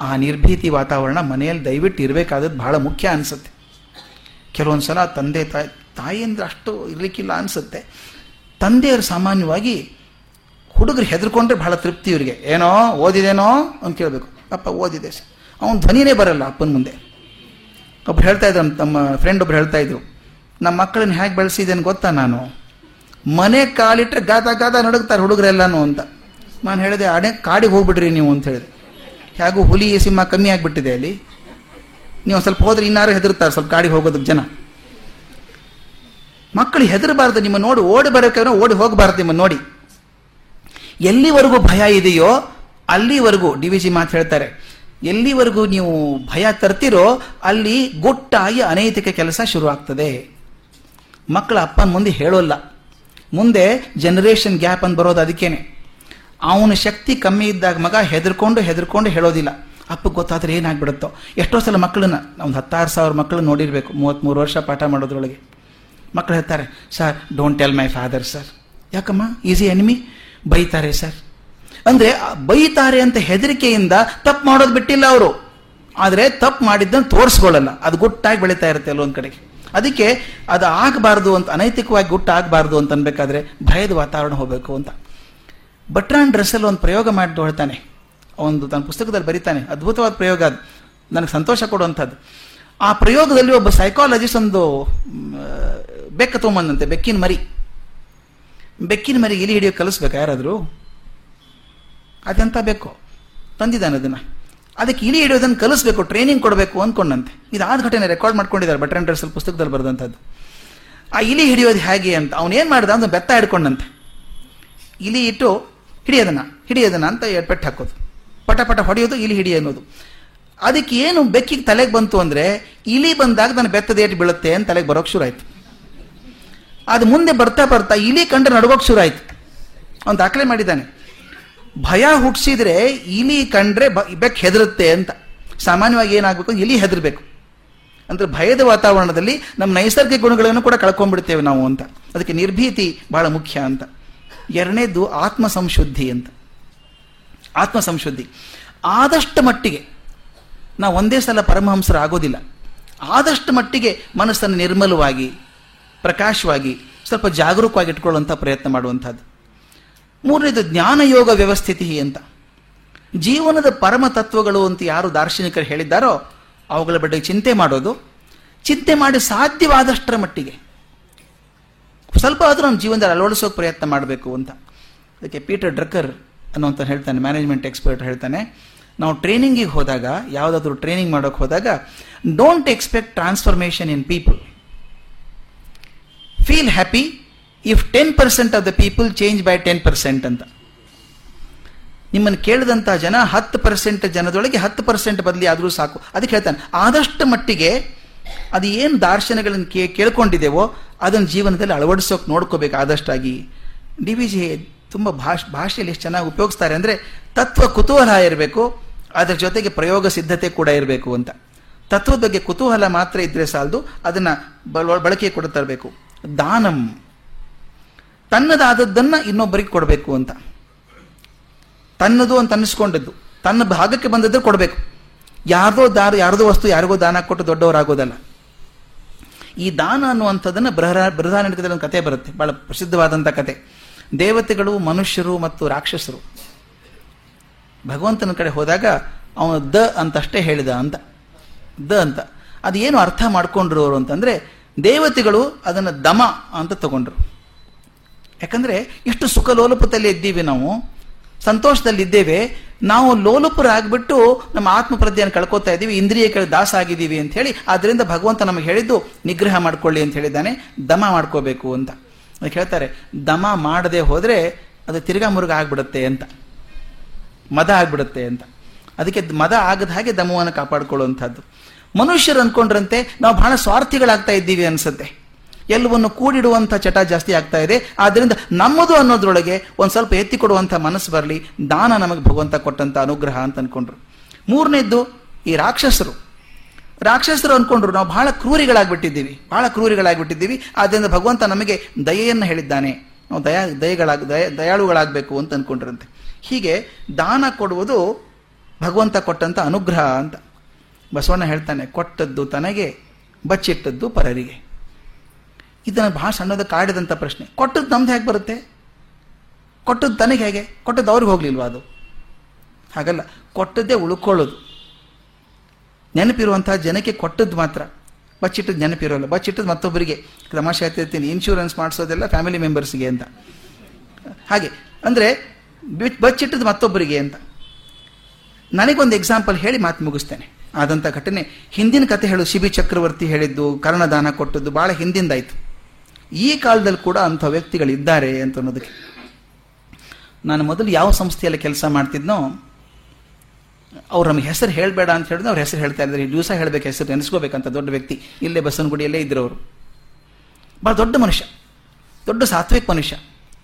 ಆ ನಿರ್ಭೀತಿ ವಾತಾವರಣ ಮನೆಯಲ್ಲಿ ದಯವಿಟ್ಟು ಇರಬೇಕಾದದ್ದು ಬಹಳ ಮುಖ್ಯ ಅನಿಸುತ್ತೆ. ಕೆಲವೊಂದು ಸಲ ತಂದೆ, ತಾಯಿ ತಾಯಿ ಅಂದ್ರೆ ಅಷ್ಟು ಇರಲಿಕ್ಕಿಲ್ಲ ಅನಿಸುತ್ತೆ. ತಂದೆಯವರು ಸಾಮಾನ್ಯವಾಗಿ ಹುಡುಗರು ಹೆದರ್ಕೊಂಡ್ರೆ ಬಹಳ ತೃಪ್ತಿ ಇವರಿಗೆ. ಏನೋ ಓದಿದೇನೋ ಅಂತ ಕೇಳಬೇಕು. ಅಪ್ಪ ಓದಿದೆ ಸರ್. ಅವನ ಧ್ವನಿನೇ ಬರಲ್ಲ ಅಪ್ಪನ ಮುಂದೆ. ಒಬ್ರು ಹೇಳ್ತಾ ಇದ್ರು ತಮ್ಮ ಫ್ರೆಂಡ್ ಒಬ್ರು ಹೇಳ್ತಾ ಇದ್ರು ನಮ್ಮ ಮಕ್ಕಳನ್ನ ಹೇಗೆ ಬೆಳೆಸಿದ್ದೇನೆ ಗೊತ್ತಾ ನಾನು? ಮನೆ ಕಾಲಿಟ್ರೆ ಗಾದ ಗಾದ ನಡುಗ್ತಾರೆ ಹುಡುಗರೆಲ್ಲಾನು ಅಂತ. ನಾನು ಹೇಳಿದೆ ಅಡೆ ಕಾಡಿಗೆ ಹೋಗ್ಬಿಡ್ರಿ ನೀವು ಅಂತ ಹೇಳಿದೆ. ಹೇಗೂ ಹುಲಿ ಸಿಂಹ ಕಮ್ಮಿ ಆಗಿಬಿಟ್ಟಿದೆ ಅಲ್ಲಿ. ನೀವು ಸ್ವಲ್ಪ ಹೋದ್ರೆ ಇನ್ನಾರು ಹೆದರ್ತಾರೆ, ಸ್ವಲ್ಪ ಕಾಡಿಗೆ ಹೋಗೋದಕ್ಕೆ ಜನ. ಮಕ್ಕಳು ಹೆದರಬಾರ್ದು, ನಿಮ್ಮ ನೋಡಿ ಓಡಿ ಬರೋಕೆ ಓಡಿ ಹೋಗಬಾರ್ದು ನಿಮ್ಮ ನೋಡಿ. ಎಲ್ಲಿವರೆಗೂ ಭಯ ಇದೆಯೋ ಅಲ್ಲಿವರೆಗೂ ಡಿ ವಿ ಜಿ ಮಾತು ಹೇಳ್ತಾರೆ ಎಲ್ಲಿವರೆಗೂ ನೀವು ಭಯ ತರ್ತಿರೋ ಅಲ್ಲಿ ಗುಟ್ಟಾಗಿ ಅನೈತಿಕ ಕೆಲಸ ಶುರು ಆಗ್ತದೆ ಮಕ್ಕಳ ಅಪ್ಪನ ಮುಂದೆ ಹೇಳೋಲ್ಲ. ಮುಂದೆ ಜನರೇಷನ್ ಗ್ಯಾಪ್ ಅಂತ ಬರೋದು ಅದಕ್ಕೇನೆ. ಅವನ ಶಕ್ತಿ ಕಮ್ಮಿ ಇದ್ದಾಗ ಮಗ ಹೆದರ್ಕೊಂಡು ಹೆದರ್ಕೊಂಡು ಹೇಳೋದಿಲ್ಲ. ಅಪ್ಪ ಗೊತ್ತಾದ್ರೆ ಏನಾಗ್ಬಿಡುತ್ತೋ. ಎಷ್ಟೋ ಸಲ ಮಕ್ಕಳನ್ನ, ಒಂದು ಹತ್ತಾರು ಸಾವಿರ ಮಕ್ಕಳು ನೋಡಿರಬೇಕು. ಮೂವತ್ತ್ಮೂರು ವರ್ಷ ಪಾಠ ಮಾಡೋದ್ರೊಳಗೆ. ಮಕ್ಕಳು ಹೇಳ್ತಾರೆ sir don't tell my father sir ಯಾಕಮ್ಮ? ಈಸಿ ಎನಿಮಿ ಬೈತಾರೆ ಸರ್ ಅಂದ್ರೆ ಬೈತಾರೆ ಅಂತ ಹೆದರಿಕೆಯಿಂದ ತಪ್ಪು ಮಾಡೋದು ಬಿಟ್ಟಿಲ್ಲ ಅವರು. ಆದರೆ ತಪ್ಪು ಮಾಡಿದ್ದನ್ನು ತೋರಿಸ್ಕೊಳ್ಳಲ್ಲ. ಅದು ಗುಟ್ಟಾಗಿ ಬೆಳೀತಾ ಇರುತ್ತೆ ಅಲ್ಲೊಂದು ಕಡೆಗೆ. ಅದಕ್ಕೆ ಅದು ಆಗಬಾರ್ದು ಅಂತ, ಅನೈತಿಕವಾಗಿ ಗುಟ್ಟಾಗಬಾರ್ದು ಅಂತ ಅನ್ಬೇಕಾದ್ರೆ ಭಯದ ವಾತಾವರಣ ಹೋಗಬೇಕು ಅಂತ. ಬಟ್ರಾನ್ ಡ್ರೆಸ್ಸಲ್ಲಿ ಒಂದು ಪ್ರಯೋಗ ಮಾಡಿ ಹೇಳ್ತಾನೆ. ಒಂದು ತನ್ನ ಪುಸ್ತಕದಲ್ಲಿ ಬರೀತಾನೆ. ಅದ್ಭುತವಾದ ಪ್ರಯೋಗ ಅದು. ನನಗೆ ಸಂತೋಷ ಕೊಡುವಂಥದ್ದು. ಆ ಪ್ರಯೋಗದಲ್ಲಿ ಒಬ್ಬ ಸೈಕಾಲಜಿಸ್ಟ್ ಒಂದು ಬೆಕ್ಕ ತೊಗೊಂಬಂದಂತೆ, ಬೆಕ್ಕಿನ ಮರಿ. ಬೆಕ್ಕಿನ ಮರಿ ಇಲಿ ಹಿಡಿಯೋ ಕಲಿಸ್ಬೇಕು ಯಾರಾದರೂ? ಅದೆಂತ ಬೇಕು? ತಂದಿದ್ದಾನೆ ಅದನ್ನು. ಅದಕ್ಕೆ ಇಲಿ ಹಿಡಿಯೋದನ್ನು ಕಲಿಸ್ಬೇಕು ಟ್ರೈನಿಂಗ್ ಕೊಡಬೇಕು ಅಂದ್ಕೊಂಡಂತೆ ಇದಾದ ಘಟನೆ ರೆಕಾರ್ಡ್ ಮಾಡ್ಕೊಂಡಿದ್ದಾರೆ ಬಟ್ರನ್ ಡ್ರೆಸ್ಸಲ್ಲಿ ಪುಸ್ತಕದಲ್ಲಿ ಬರೆದಂಥದ್ದು. ಆ ಇಲಿ ಹಿಡಿಯೋದು ಹೇಗೆ ಅಂತ ಅವನೇನು ಮಾಡ್ದ ಅಂದ್ರೆ ಬೆತ್ತ ಹಿಡ್ಕೊಂಡಂತೆ. ಇಲಿ ಇಟ್ಟು ಹಿಡಿಯೋದನ್ನ ಹಿಡಿಯೋದನ್ನ ಅಂತ ಪೆಟ್ಟು ಹಾಕೋದು. ಪಟ ಪಟ ಹೊಡೆಯೋದು, ಇಲಿ ಹಿಡಿ ಅನ್ನೋದು. ಅದಕ್ಕೆ ಏನು ಬೆಕ್ಕಿಗೆ ತಲೆಗೆ ಬಂತು ಅಂದರೆ, ಇಲಿ ಬಂದಾಗ ನನ್ನ ಬೆತ್ತದ ಏಟು ಬೀಳುತ್ತೆ ಅಂತ ತಲೆಗೆ ಬರೋಕ್ಕೆ ಶುರು ಆಯಿತು ಅದು ಮುಂದೆ ಬರ್ತಾ ಬರ್ತಾ ಇಲಿ ಕಂಡ್ರೆ ನಡುವಕ್ಕೆ ಶುರು ಆಯಿತು ಅವ್ನು ದಾಖಲೆ ಮಾಡಿದ್ದಾನೆ. ಭಯ ಹುಟ್ಟಿಸಿದ್ರೆ ಇಲಿ ಕಂಡ್ರೆ ಬೆಕ್ಕ ಹೆದರುತ್ತೆ ಅಂತ. ಸಾಮಾನ್ಯವಾಗಿ ಏನಾಗಬೇಕು ಇಲಿ ಹೆದರ್ಬೇಕು. ಅಂದ್ರೆ ಭಯದ ವಾತಾವರಣದಲ್ಲಿ ನಮ್ಮ ನೈಸರ್ಗಿಕ ಗುಣಗಳನ್ನು ಕೂಡ ಕಳ್ಕೊಂಡ್ಬಿಡ್ತೇವೆ ನಾವು ಅಂತ. ಅದಕ್ಕೆ ನಿರ್ಭೀತಿ ಬಹಳ ಮುಖ್ಯ ಅಂತ. ಎರಡನೇದು ಆತ್ಮ ಸಂಶುದ್ಧಿ ಅಂತ. ಆತ್ಮ ಸಂಶುದ್ಧಿ ಆದಷ್ಟು ಮಟ್ಟಿಗೆ ನಾವು ಒಂದೇ ಸಲ ಪರಮಹಂಸರ ಆಗೋದಿಲ್ಲ. ಆದಷ್ಟು ಮಟ್ಟಿಗೆ ಮನಸ್ಸನ್ನು ನಿರ್ಮಲವಾಗಿ, ಪ್ರಕಾಶವಾಗಿ ಸ್ವಲ್ಪ ಜಾಗರೂಕವಾಗಿ ಇಟ್ಕೊಳ್ಳುವಂಥ ಪ್ರಯತ್ನ ಮಾಡುವಂಥದ್ದು. ಮೂರನೇದು ಜ್ಞಾನಯೋಗ ವ್ಯವಸ್ಥಿತಿ ಅಂತ. ಜೀವನದ ಪರಮ ತತ್ವಗಳು ಅಂತ ಯಾರು ದಾರ್ಶನಿಕರು ಹೇಳಿದ್ದಾರೋ ಅವುಗಳ ಬಗ್ಗೆ ಚಿಂತೆ ಮಾಡೋದು. ಚಿಂತೆ ಮಾಡಿ ಸಾಧ್ಯವಾದಷ್ಟರ ಮಟ್ಟಿಗೆ. ಸ್ವಲ್ಪ ಆದರೂ ನಮ್ಮ ಜೀವನದಲ್ಲಿ ಅಳವಡಿಸೋಕೆ ಪ್ರಯತ್ನ ಮಾಡಬೇಕು ಅಂತ. ಅದಕ್ಕೆ ಪೀಟರ್ ಡ್ರಕ್ಕರ್ ಅನ್ನೋಂತ ಹೇಳ್ತಾನೆ, ಮ್ಯಾನೇಜ್ಮೆಂಟ್ ಎಕ್ಸ್ಪರ್ಟ್ ಹೇಳ್ತಾನೆ, ನಾವು ಟ್ರೈನಿಂಗಿಗೆ ಹೋದಾಗ, ಯಾವುದಾದ್ರೂ ಟ್ರೈನಿಂಗ್ ಮಾಡೋಕೆ ಹೋದಾಗ don't expect transformation in people feel happy if ten percent of the people change by ten percent ಅಂತ. ನಿಮ್ಮನ್ನು ಕೇಳಿದಂಥ ಜನ ಹತ್ತು ಪರ್ಸೆಂಟ್ ಜನದೊಳಗೆ ಹತ್ತು ಪರ್ಸೆಂಟ್ ಬದಲಿ ಆದರೂ ಸಾಕು. ಅದಕ್ಕೆ ಹೇಳ್ತಾನೆ, ಆದಷ್ಟು ಮಟ್ಟಿಗೆ ಅದು ಏನು ದಾರ್ಶನಗಳನ್ನು ಕೇ ಕೇಳ್ಕೊಂಡಿದ್ದೇವೋ ಅದನ್ನು ಜೀವನದಲ್ಲಿ ಅಳವಡಿಸೋಕೆ ನೋಡ್ಕೋಬೇಕು ಆದಷ್ಟಾಗಿ. ಡಿ ವಿ ಜಿ ತುಂಬ ಭಾಷ್, ಭಾಷೆಯಲ್ಲಿ ಎಷ್ಟು ಚೆನ್ನಾಗಿ ಉಪಯೋಗಿಸ್ತಾರೆ ಅಂದರೆ ತತ್ವ ಕುತೂಹಲ ಇರಬೇಕು, ಅದರ ಜೊತೆಗೆ ಪ್ರಯೋಗ ಸಿದ್ಧತೆ ಕೂಡ ಇರಬೇಕು ಅಂತ. ತತ್ವದ ಬಗ್ಗೆ ಕುತೂಹಲ ಮಾತ್ರ ಇದ್ದರೆ ಸಾಲದು, ಅದನ್ನು ಬಳಕೆ ಕೂಡ ತರಬೇಕು. ದಾನಂ. ತನ್ನದಾದದ್ದನ್ನು ಇನ್ನೊಬ್ಬರಿಗೆ ಕೊಡಬೇಕು ಅಂತ. ತನ್ನದು ಅಂತ ಅನ್ನಿಸ್ಕೊಂಡದ್ದು. ತನ್ನ ಭಾಗಕ್ಕೆ ಬಂದದ್ದು ಕೊಡಬೇಕು. ಯಾರ್ದೋ ದಾರ, ಯಾರದೋ ವಸ್ತು, ಯಾರಿಗೋ ದಾನ ಕೊಟ್ಟು ದೊಡ್ಡವರಾಗೋದಲ್ಲ. ಈ ದಾನ ಅನ್ನುವಂಥದ್ದನ್ನು ಬೃಹರ ಬೃಹದಾರಣ್ಯಕದಲ್ಲಿ ಒಂದು ಕತೆ ಬರುತ್ತೆ. ಬಹಳ ಪ್ರಸಿದ್ಧವಾದಂಥ ಕತೆ. ದೇವತೆಗಳು, ಮನುಷ್ಯರು ಮತ್ತು ರಾಕ್ಷಸರು. ಭಗವಂತನ ಕಡೆ ಹೋದಾಗ ಅವನು ದ ಅಂತಷ್ಟೇ ಹೇಳಿದ ಅಂತ. ದ ಅಂತ. ಅದು ಏನು ಅರ್ಥ ಮಾಡ್ಕೊಂಡ್ರು ಅವರು ಅಂತಂದ್ರೆ ದೇವತೆಗಳು ಅದನ್ನು ದಮ ಅಂತ ತಗೊಂಡ್ರು. ಯಾಕಂದ್ರೆ ಇಷ್ಟು ಸುಖ ಲೋಲುಪದಲ್ಲಿ ಇದ್ದೀವಿ ನಾವು ಸಂತೋಷದಲ್ಲಿದ್ದೇವೆ ನಾವು ಲೋಲುಪರಾಗ್ಬಿಟ್ಟು ನಮ್ಮ ಆತ್ಮ ಪ್ರಜ್ಞೆಯನ್ನು ಕಳ್ಕೊತಾ ಇದ್ದೀವಿ ಇಂದ್ರಿಯಕ್ಕೆ ದಾಸ ಆಗಿದ್ದೀವಿ ಅಂತ ಹೇಳಿ ಅದರಿಂದ ಭಗವಂತ ನಮಗೆ ಹೇಳಿದ್ದು, ನಿಗ್ರಹ ಮಾಡ್ಕೊಳ್ಳಿ ಅಂತ ಹೇಳಿದ್ದಾನೆ, ದಮ ಮಾಡ್ಕೋಬೇಕು ಅಂತ. ಅದಕ್ಕೆ ಹೇಳ್ತಾರೆ, ದಮ ಮಾಡದೆ ಹೋದರೆ ಅದು ತಿರ್ಗಾ ಮುರುಗ ಆಗ್ಬಿಡುತ್ತೆ ಅಂತ. ಮದ ಆಗ್ಬಿಡುತ್ತೆ ಅಂತ. ಅದಕ್ಕೆ ಮದ ಆಗದ ಹಾಗೆ ದಮವನ್ನು ಕಾಪಾಡ್ಕೊಳ್ಳುವಂಥದ್ದು. ಮನುಷ್ಯರು ಅಂದ್ಕೊಂಡ್ರಂತೆ, ನಾವು ಬಹಳ ಸ್ವಾರ್ಥಿಗಳಾಗ್ತಾ ಇದ್ದೀವಿ ಅನ್ಸುತ್ತೆ. ಎಲ್ಲವನ್ನು ಕೂಡಿಡುವಂಥ ಚಟ ಜಾಸ್ತಿ ಆಗ್ತಾ ಇದೆ. ಆದ್ದರಿಂದ ನಮ್ಮದು ಅನ್ನೋದ್ರೊಳಗೆ ಒಂದು ಸ್ವಲ್ಪ ಎತ್ತಿ ಕೊಡುವಂಥ ಮನಸ್ಸು ಬರಲಿ. ದಾನ ನಮಗೆ ಭಗವಂತ ಕೊಟ್ಟಂತ ಅನುಗ್ರಹ ಅಂತ ಅನ್ಕೊಂಡ್ರು. ಮೂರನೇದ್ದು ಈ ರಾಕ್ಷಸರು. ರಾಕ್ಷಸರು ಅನ್ಕೊಂಡ್ರು ನಾವು ಬಹಳ ಕ್ರೂರಿಗಳಾಗ್ಬಿಟ್ಟಿದ್ದೀವಿ. ಬಹಳ ಕ್ರೂರಿಗಳಾಗ್ಬಿಟ್ಟಿದ್ದೀವಿ. ಆದ್ದರಿಂದ ಭಗವಂತ ನಮಗೆ ದಯೆಯನ್ನು ಹೇಳಿದ್ದಾನೆ. ನಾವು ದಯಾ, ದಯಗಳಾಗ, ದಯ, ದಯಾಳುಗಳಾಗಬೇಕು ಅಂತ ಅಂದ್ಕೊಂಡ್ರಂತೆ ಹೀಗೆ ದಾನ ಕೊಡುವುದು ಭಗವಂತ ಕೊಟ್ಟಂತ ಅನುಗ್ರಹ ಅಂತ ಬಸವಣ್ಣ ಹೇಳ್ತಾನೆ, ಕೊಟ್ಟದ್ದು ತನಗೆ, ಬಚ್ಚಿಟ್ಟದ್ದು ಪರರಿಗೆ. ಇದನ್ನು ಭಾಳ ಸಣ್ಣದ ಕಾಡಿದಂಥ ಪ್ರಶ್ನೆ. ಕೊಟ್ಟದ್ದು ನಮ್ದು ಹೇಗೆ ಬರುತ್ತೆ? ಕೊಟ್ಟದ್ದು ತನಗೆ ಹೇಗೆ? ಕೊಟ್ಟದ್ದು ಅವ್ರಿಗೆ ಹೋಗಲಿಲ್ವಾ ಅದು? ಹಾಗಲ್ಲ, ಕೊಟ್ಟದ್ದೇ ಉಳ್ಕೊಳ್ಳೋದು. ನೆನಪಿರುವಂಥ ಜನಕ್ಕೆ ಕೊಟ್ಟದ್ದು ಮಾತ್ರ. ಬಚ್ಚಿಟ್ಟದ್ದು ನೆನಪಿರೋಲ್ಲ. ಬಚ್ಚಿಟ್ಟದ್ದು ಮತ್ತೊಬ್ಬರಿಗೆ ತಮಾಷೆ ಆಗ್ತಿರ್ತೀನಿ ಇನ್ಶೂರೆನ್ಸ್ ಮಾಡಿಸೋದೆಲ್ಲ ಫ್ಯಾಮಿಲಿ ಮೆಂಬರ್ಸ್ಗೆ ಅಂತ. ಹಾಗೆ, ಅಂದರೆ ಬಚ್ಚಿಟ್ಟದ್ದು ಮತ್ತೊಬ್ಬರಿಗೆ ಅಂತ. ನನಗೊಂದು ಎಕ್ಸಾಂಪಲ್ ಹೇಳಿ ಮಾತು ಮುಗಿಸ್ತೇನೆ. ಆದಂಥ ಘಟನೆ. ಹಿಂದಿನ ಕತೆ ಹೇಳು. ಶಿಬಿ ಚಕ್ರವರ್ತಿ ಹೇಳಿದ್ದು, ಕರ್ಣದಾನ ಕೊಟ್ಟದ್ದು ಭಾಳ ಹಿಂದಿಂದಾಯಿತು. ಈ ಕಾಲದಲ್ಲಿ ಕೂಡ ಅಂಥ ವ್ಯಕ್ತಿಗಳಿದ್ದಾರೆ ಅಂತ ಅನ್ನೋದಕ್ಕೆ. ನಾನು ಮೊದಲು ಯಾವ ಸಂಸ್ಥೆಯಲ್ಲಿ ಕೆಲಸ ಮಾಡ್ತಿದ್ನೋ, ಅವ್ರು ನಮಗೆ ಹೆಸರು ಹೇಳಬೇಡ ಅಂತ ಹೇಳಿದ್ರೆ ಅವ್ರ ಹೆಸರು ಹೇಳ್ತಾ ಇದ್ದಾರೆ. ದಿವಸ ಹೇಳಬೇಕು, ಹೆಸರು ನೆನೆಸ್ಕೋಬೇಕಂತ ದೊಡ್ಡ ವ್ಯಕ್ತಿ. ಇಲ್ಲೇ ಬಸವನಗುಡಿಯಲ್ಲೇ ಇದ್ರು ಅವರು ಭಾಳ ದೊಡ್ಡ ಮನುಷ್ಯ. ದೊಡ್ಡ ಸಾತ್ವಿಕ ಮನುಷ್ಯ.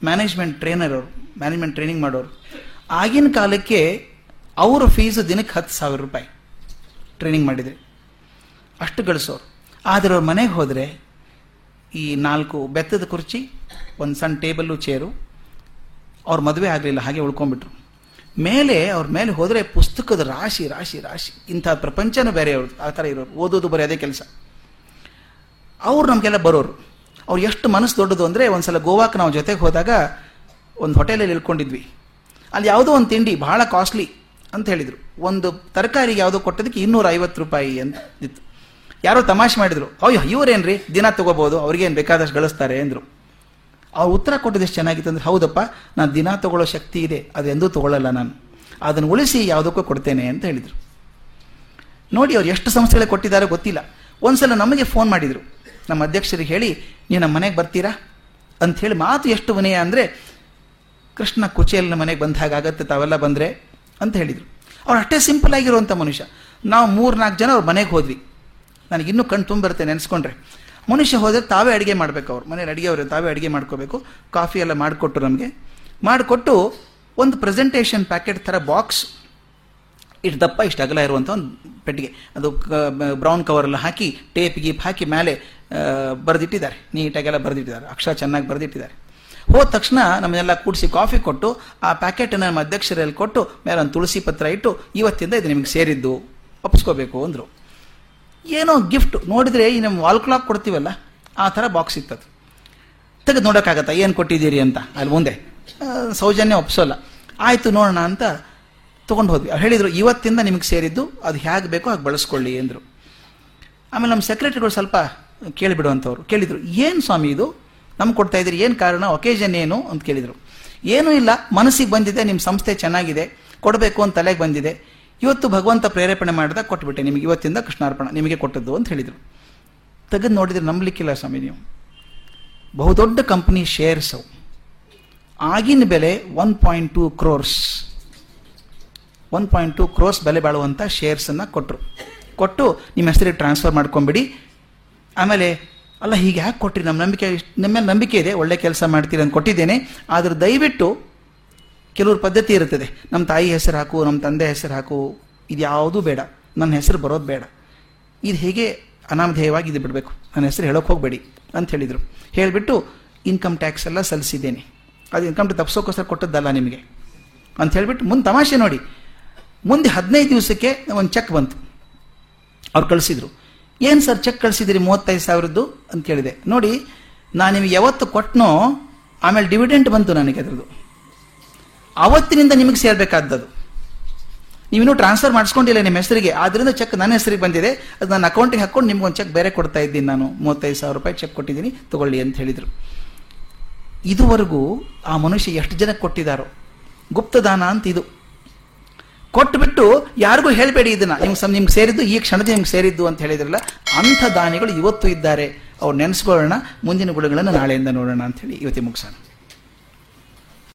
ಮ್ಯಾನೇಜ್ಮೆಂಟ್ ಟ್ರೈನರ್ ಅವರು. ಮ್ಯಾನೇಜ್ಮೆಂಟ್ ಟ್ರೈನಿಂಗ್ ಮಾಡೋರು. ಆಗಿನ ಕಾಲಕ್ಕೆ ಅವರ ಫೀಸು ದಿನಕ್ಕೆ ಹತ್ತು ಸಾವಿರ ರೂಪಾಯಿ ಟ್ರೈನಿಂಗ್ ಮಾಡಿದರೆ. ಅಷ್ಟು ಗಳಿಸೋರು. ಆದರೆ ಅವ್ರ ಮನೆಗೆ ಹೋದರೆ ಈ ನಾಲ್ಕು ಬೆತ್ತದ ಕುರ್ಚಿ, ಒಂದು ಸಣ್ಣ ಟೇಬಲ್ಲು, ಚೇರು. ಅವ್ರ ಮದುವೆ ಆಗಲಿಲ್ಲ, ಹಾಗೆ ಉಳ್ಕೊಂಡ್ಬಿಟ್ರು. ಮೇಲೆ, ಅವ್ರ ಮೇಲೆ ಹೋದರೆ ಪುಸ್ತಕದ ರಾಶಿ ರಾಶಿ ರಾಶಿ. ಇಂಥ ಪ್ರಪಂಚನೂ ಬೇರೆ ಅವ್ರದ್ದು ಆ ಥರ ಇರೋರು ಓದೋದು ಅದೇ ಕೆಲಸ. ಅವ್ರು ನಮಗೆಲ್ಲ ಬರೋರು. ಅವ್ರು ಎಷ್ಟು ಮನಸ್ಸು ದೊಡ್ಡದು ಅಂದರೆ ಒಂದ್ಸಲ ಗೋವಾಕ್ಕೆ ನಾವು ಜೊತೆಗೆ ಹೋದಾಗ ಒಂದು ಹೋಟೆಲಲ್ಲಿ ಇಳ್ಕೊಂಡಿದ್ವಿ. ಅಲ್ಲಿ ಯಾವುದೋ ಒಂದು ತಿಂಡಿ ಬಹಳ ಕಾಸ್ಟ್ಲಿ ಅಂತ ಹೇಳಿದರು. ಒಂದು ತರಕಾರಿಗೆ ಯಾವುದೋ ಕೊಟ್ಟದಕ್ಕೆ ಇನ್ನೂರ ರೂಪಾಯಿ ಅಂತ ಯಾರೋ ತಮಾಷೆ ಮಾಡಿದ್ರು, ಅಯ್ಯೋ, ಇವರೇನ್ರಿ? ದಿನ ತಗೋಬೋದು, ಅವ್ರಿಗೇನು ಬೇಕಾದಷ್ಟು ಗಳಿಸ್ತಾರೆ, ಅಂದರು. ಅವ್ರು ಉತ್ತರ ಕೊಟ್ಟಿದ್ದು ಎಷ್ಟು ಚೆನ್ನಾಗಿತ್ತು ಅಂದ್ರೆ, ಹೌದಪ್ಪ, ನಾನು ದಿನ ತಗೊಳ್ಳೋ ಶಕ್ತಿ ಇದೆ ಅದೆಂದೂ ತಗೊಳ್ಳಲ್ಲ ನಾನು. ಅದನ್ನು ಉಳಿಸಿ ಯಾವುದಕ್ಕೂ ಕೊಡ್ತೇನೆ, ಅಂತ ಹೇಳಿದರು. ನೋಡಿ, ಅವ್ರು ಎಷ್ಟು ಸಂಸ್ಥೆಗಳಿಗೆ ಕೊಟ್ಟಿದ್ದಾರೆ ಗೊತ್ತಿಲ್ಲ. ಒಂದ್ಸಲ ನಮಗೆ ಫೋನ್ ಮಾಡಿದರು. ನಮ್ಮ ಅಧ್ಯಕ್ಷರಿಗೆ ಹೇಳಿ ನೀವು ನಮ್ಮ ಮನೆಗೆ ಬರ್ತೀರಾ? ಅಂತ ಹೇಳಿ ಮಾತು ಎಷ್ಟು ವಿನಯ ಅಂದರೆ, ಕೃಷ್ಣ ಕುಚೇಲಿನ ಮನೆಗೆ ಬಂದ ಹಾಗಾಗತ್ತೆ ತಾವೆಲ್ಲ ಬಂದರೆ, ಅಂತ ಹೇಳಿದರು. ಅವ್ರು ಅಷ್ಟೇ ಸಿಂಪಲ್ ಆಗಿರುವಂಥ ಮನುಷ್ಯ. ನಾವು ಮೂರು ನಾಲ್ಕು ಜನ ಅವ್ರ ಮನೆಗೆ ಹೋದ್ವಿ. ನನಗೆ ಕಣ್ಣು ಕಣ್ ತುಂಬ ಬರುತ್ತೆ ನೆನೆಸ್ಕೊಂಡ್ರೆ. ಮನುಷ್ಯ ಹೋದರೆ ತಾವೇ ಅಡುಗೆ ಮಾಡಬೇಕು ಅವ್ರು. ಮನೇಲಿ ಅಡುಗೆ ಅವರು ತಾವೇ ಅಡುಗೆ ಮಾಡ್ಕೋಬೇಕು. ಕಾಫಿ ಎಲ್ಲ ಮಾಡಿಕೊಟ್ಟು ನಮಗೆ. ಮಾಡಿಕೊಟ್ಟು ಒಂದು ಪ್ರೆಸೆಂಟೇಷನ್ ಪ್ಯಾಕೆಟ್ ಥರ ಬಾಕ್ಸ್ ಇಷ್ಟು ದಪ್ಪ ಇಷ್ಟು ಅಗಲ ಇರುವಂಥ ಒಂದು ಪೆಟ್ಟಿಗೆ. ಅದು ಬ್ರೌನ್ ಕವರೆಲ್ಲ ಹಾಕಿ ಟೇಪ್ ಗೀಪ್ ಹಾಕಿ ಮೇಲೆ ಬರೆದಿಟ್ಟಿದ್ದಾರೆ. ನೀಟಾಗೆಲ್ಲ ಬರೆದಿಟ್ಟಿದ್ದಾರೆ. ಅಕ್ಷರ ಚೆನ್ನಾಗಿ ಬರೆದಿಟ್ಟಿದ್ದಾರೆ. ಹೋದ ತಕ್ಷಣ ನಮ್ಮನ್ನೆಲ್ಲ ಕೂಡಿಸಿ ಕಾಫಿ ಕೊಟ್ಟು, ಆ ಪ್ಯಾಕೆಟನ್ನು ನಮ್ಮ ಅಧ್ಯಕ್ಷರಲ್ಲಿ ಕೊಟ್ಟು, ಮೇಲೆ ಒಂದು ತುಳಸಿ ಪತ್ರ ಇಟ್ಟು, ಇವತ್ತಿಂದ ಇದು ನಿಮಗೆ ಸೇರಿದ್ದು. ಒಪ್ಪಿಸ್ಕೋಬೇಕು ಅಂದರು. ಏನೋ ಗಿಫ್ಟ್ ನೋಡಿದರೆ ಈ ನಮ್ಮ ವಾಲ್ ಕ್ಲಾಕ್ ಕೊಡ್ತೀವಲ್ಲ, ಆ ಥರ ಬಾಕ್ಸ್ ಇತ್ತದು. ತೆಗೆದು ನೋಡೋಕ್ಕಾಗತ್ತಾ? ಏನು ಕೊಟ್ಟಿದ್ದೀರಿ ಅಂತ? ಅಲ್ಲಿ ಮುಂದೆ. ಸೌಜನ್ಯ ಒಪ್ಸೋಲ್ಲ. ಆಯಿತು ನೋಡೋಣ ಅಂತ ತೊಗೊಂಡು ಹೋದ್ವಿ. ಅವ್ರು ಹೇಳಿದರು, ಇವತ್ತಿಂದ ನಿಮಗೆ ಸೇರಿದ್ದು, ಅದು ಹೇಗೆ ಬೇಕೋ ಹಾಗೆ ಬಳಸ್ಕೊಳ್ಳಿ ಅಂದರು ಆಮೇಲೆ ನಮ್ಮ ಸೆಕ್ರೆಟರಿಗಳು ಸ್ವಲ್ಪ ಕೇಳಿಬಿಡುವಂಥವ್ರು. ಕೇಳಿದರು, ಏನು ಸ್ವಾಮಿ ಇದು? ನಮ್ಗೆ ಕೊಡ್ತಾ ಇದ್ದೀರಿ, ಏನು ಕಾರಣ? ಒಕೇಜನ್ ಏನು? ಅಂತ ಕೇಳಿದರು. ಏನೂ ಇಲ್ಲ, ಮನಸ್ಸಿಗೆ ಬಂದಿದೆ ನಿಮ್ಮ ಸಂಸ್ಥೆ ಚೆನ್ನಾಗಿದೆ, ಕೊಡಬೇಕು ಅಂತ ತಲೆಗೆ ಬಂದಿದೆ. ಇವತ್ತು ಭಗವಂತ ಪ್ರೇರೇಪಣೆ ಮಾಡಿದಾಗ ಕೊಟ್ಬಿಟ್ಟೆ. ನಿಮಗೆ ಇವತ್ತಿಂದ ಕೃಷ್ಣಾರ್ಪಣ, ನಿಮಗೆ ಕೊಟ್ಟದ್ದು ಅಂತ ಹೇಳಿದರು. ತೆಗೆದು ನೋಡಿದರೆ ನಂಬಲಿಕ್ಕಿಲ್ಲ ಸ್ವಾಮಿ ನೀವು. ಬಹುದೊಡ್ಡ ಕಂಪ್ನಿ ಶೇರ್ಸ್ ಅವು. ಆಗಿನ ಬೆಲೆ one point two crores one point two crores ಬೆಲೆ ಬಾಳುವಂಥ ಶೇರ್ಸನ್ನು ಕೊಟ್ಟರು ಕೊಟ್ಟು ನಿಮ್ಮ ಹೆಸರಿಗೆ ಟ್ರಾನ್ಸ್ಫರ್ ಮಾಡ್ಕೊಂಬಿಡಿ. ಆಮೇಲೆ, ಅಲ್ಲ ಹೀಗೆ ಯಾಕೆ ಕೊಟ್ಟಿರಿ ನಮ್ಮ ನಂಬಿಕೆ ನಿಮ್ಮ ಮೇಲೆ ನಂಬಿಕೆ ಇದೆ, ಒಳ್ಳೆ ಕೆಲಸ ಮಾಡ್ತೀರಿ ಅಂತ ಕೊಟ್ಟಿದ್ದೇನೆ. ಆದರೆ ದಯವಿಟ್ಟು ಕೆಲವ್ರ ಪದ್ಧತಿ ಇರುತ್ತದೆ. ನಮ್ಮ ತಾಯಿ ಹೆಸರು ಹಾಕು ನಮ್ಮ ತಂದೆ ಹೆಸರು ಹಾಕು, ಇದು ಯಾವುದೂ ಬೇಡ. ನನ್ನ ಹೆಸರು ಬರೋದು ಬೇಡ. ಇದು ಹೇಗೆ ಅನಾಮಧೇಯವಾಗಿ ಇದು ಬಿಡಬೇಕು? ನನ್ನ ಹೆಸರು ಹೇಳೋಕೆ ಹೋಗಬೇಡಿ ಅಂತ ಹೇಳಿದರು. ಹೇಳಿಬಿಟ್ಟು ಇನ್ಕಮ್ ಟ್ಯಾಕ್ಸ್ ಎಲ್ಲ ಸಲ್ಲಿಸಿದ್ದೇನೆ ಅದು ಇನ್ಕಮ್ ತಪ್ಪಿಸೋಕ್ಕೋಸ್ಕರ ಕೊಟ್ಟದ್ದಲ್ಲ ನಿಮಗೆ. ಅಂತ ಹೇಳಿಬಿಟ್ಟು ಮುಂದೆ ತಮಾಷೆ ನೋಡಿ. ಮುಂದೆ ಹದಿನೈದು ದಿವಸಕ್ಕೆ ಒಂದು ಚೆಕ್ ಬಂತು. ಅವ್ರು ಕಳಿಸಿದ್ರು. ಏನು ಸರ್ ಚೆಕ್ ಕಳಿಸಿದಿರಿ ಮೂವತ್ತೈದು ಸಾವಿರದ್ದು ಅಂತ ಹೇಳಿದೆ ನೋಡಿ, ನಾನು ನಿಮಗೆ ಯಾವತ್ತು ಕೊಟ್ಟನೋ ಆಮೇಲೆ ಡಿವಿಡೆಂಟ್ ಬಂತು ನನಗೆ ಅದರದ್ದು. ಅವತ್ತಿನಿಂದ ನಿಮಗೆ ಸೇರಬೇಕಾದದ್ದು. ನೀವಿನ್ನೂ ಟ್ರಾನ್ಸ್ಫರ್ ಮಾಡಿಸ್ಕೊಂಡಿಲ್ಲ ನಿಮ್ಮ ಹೆಸರಿಗೆ ಆದ್ದರಿಂದ ಚೆಕ್ ನನ್ನ ಹೆಸರಿಗೆ ಬಂದಿದೆ. ಅದು ನನ್ನ ಅಕೌಂಟಿಗೆ ಹಾಕೊಂಡು ನಿಮ್ಗೊಂದು ಚೆಕ್ ಬೇರೆ ಕೊಡ್ತಾ ಇದ್ದೀನಿ ನಾನು. ಮೂವತ್ತೈದು ಸಾವಿರ ರೂಪಾಯಿ ಚೆಕ್ ಕೊಟ್ಟಿದ್ದೀನಿ, ತಗೊಳ್ಳಿ ಅಂತ ಹೇಳಿದರು. ಇದುವರೆಗೂ ಆ ಮನುಷ್ಯ ಎಷ್ಟು ಜನಕ್ಕೆ ಕೊಟ್ಟಿದ್ದಾರೋ ಗುಪ್ತದಾನ ಅಂತ ಇದು. ಕೊಟ್ಟುಬಿಟ್ಟು ಯಾರಿಗೂ ಹೇಳಬೇಡಿ ಇದನ್ನ. ನಿಮ್ಗೆ ನಿಮ್ಗೆ ಸೇರಿದ್ದು, ಈ ಕ್ಷಣದ ನಿಮ್ಗೆ ಸೇರಿದ್ದು ಅಂತ ಹೇಳಿದ್ರಲ್ಲ, ಅಂಥ ದಾನಿಗಳು ಇವತ್ತು ಇದ್ದಾರೆ. ಅವ್ರು ನೆನೆಸ್ಕೊಳ್ಳೋಣ, ಮುಂದಿನ ಗುಣಗಳನ್ನು ನಾಳೆಯಿಂದ ನೋಡೋಣ ಅಂತ ಹೇಳಿ ಇವತ್ತೇ ಮುಗಿಸೋಣ.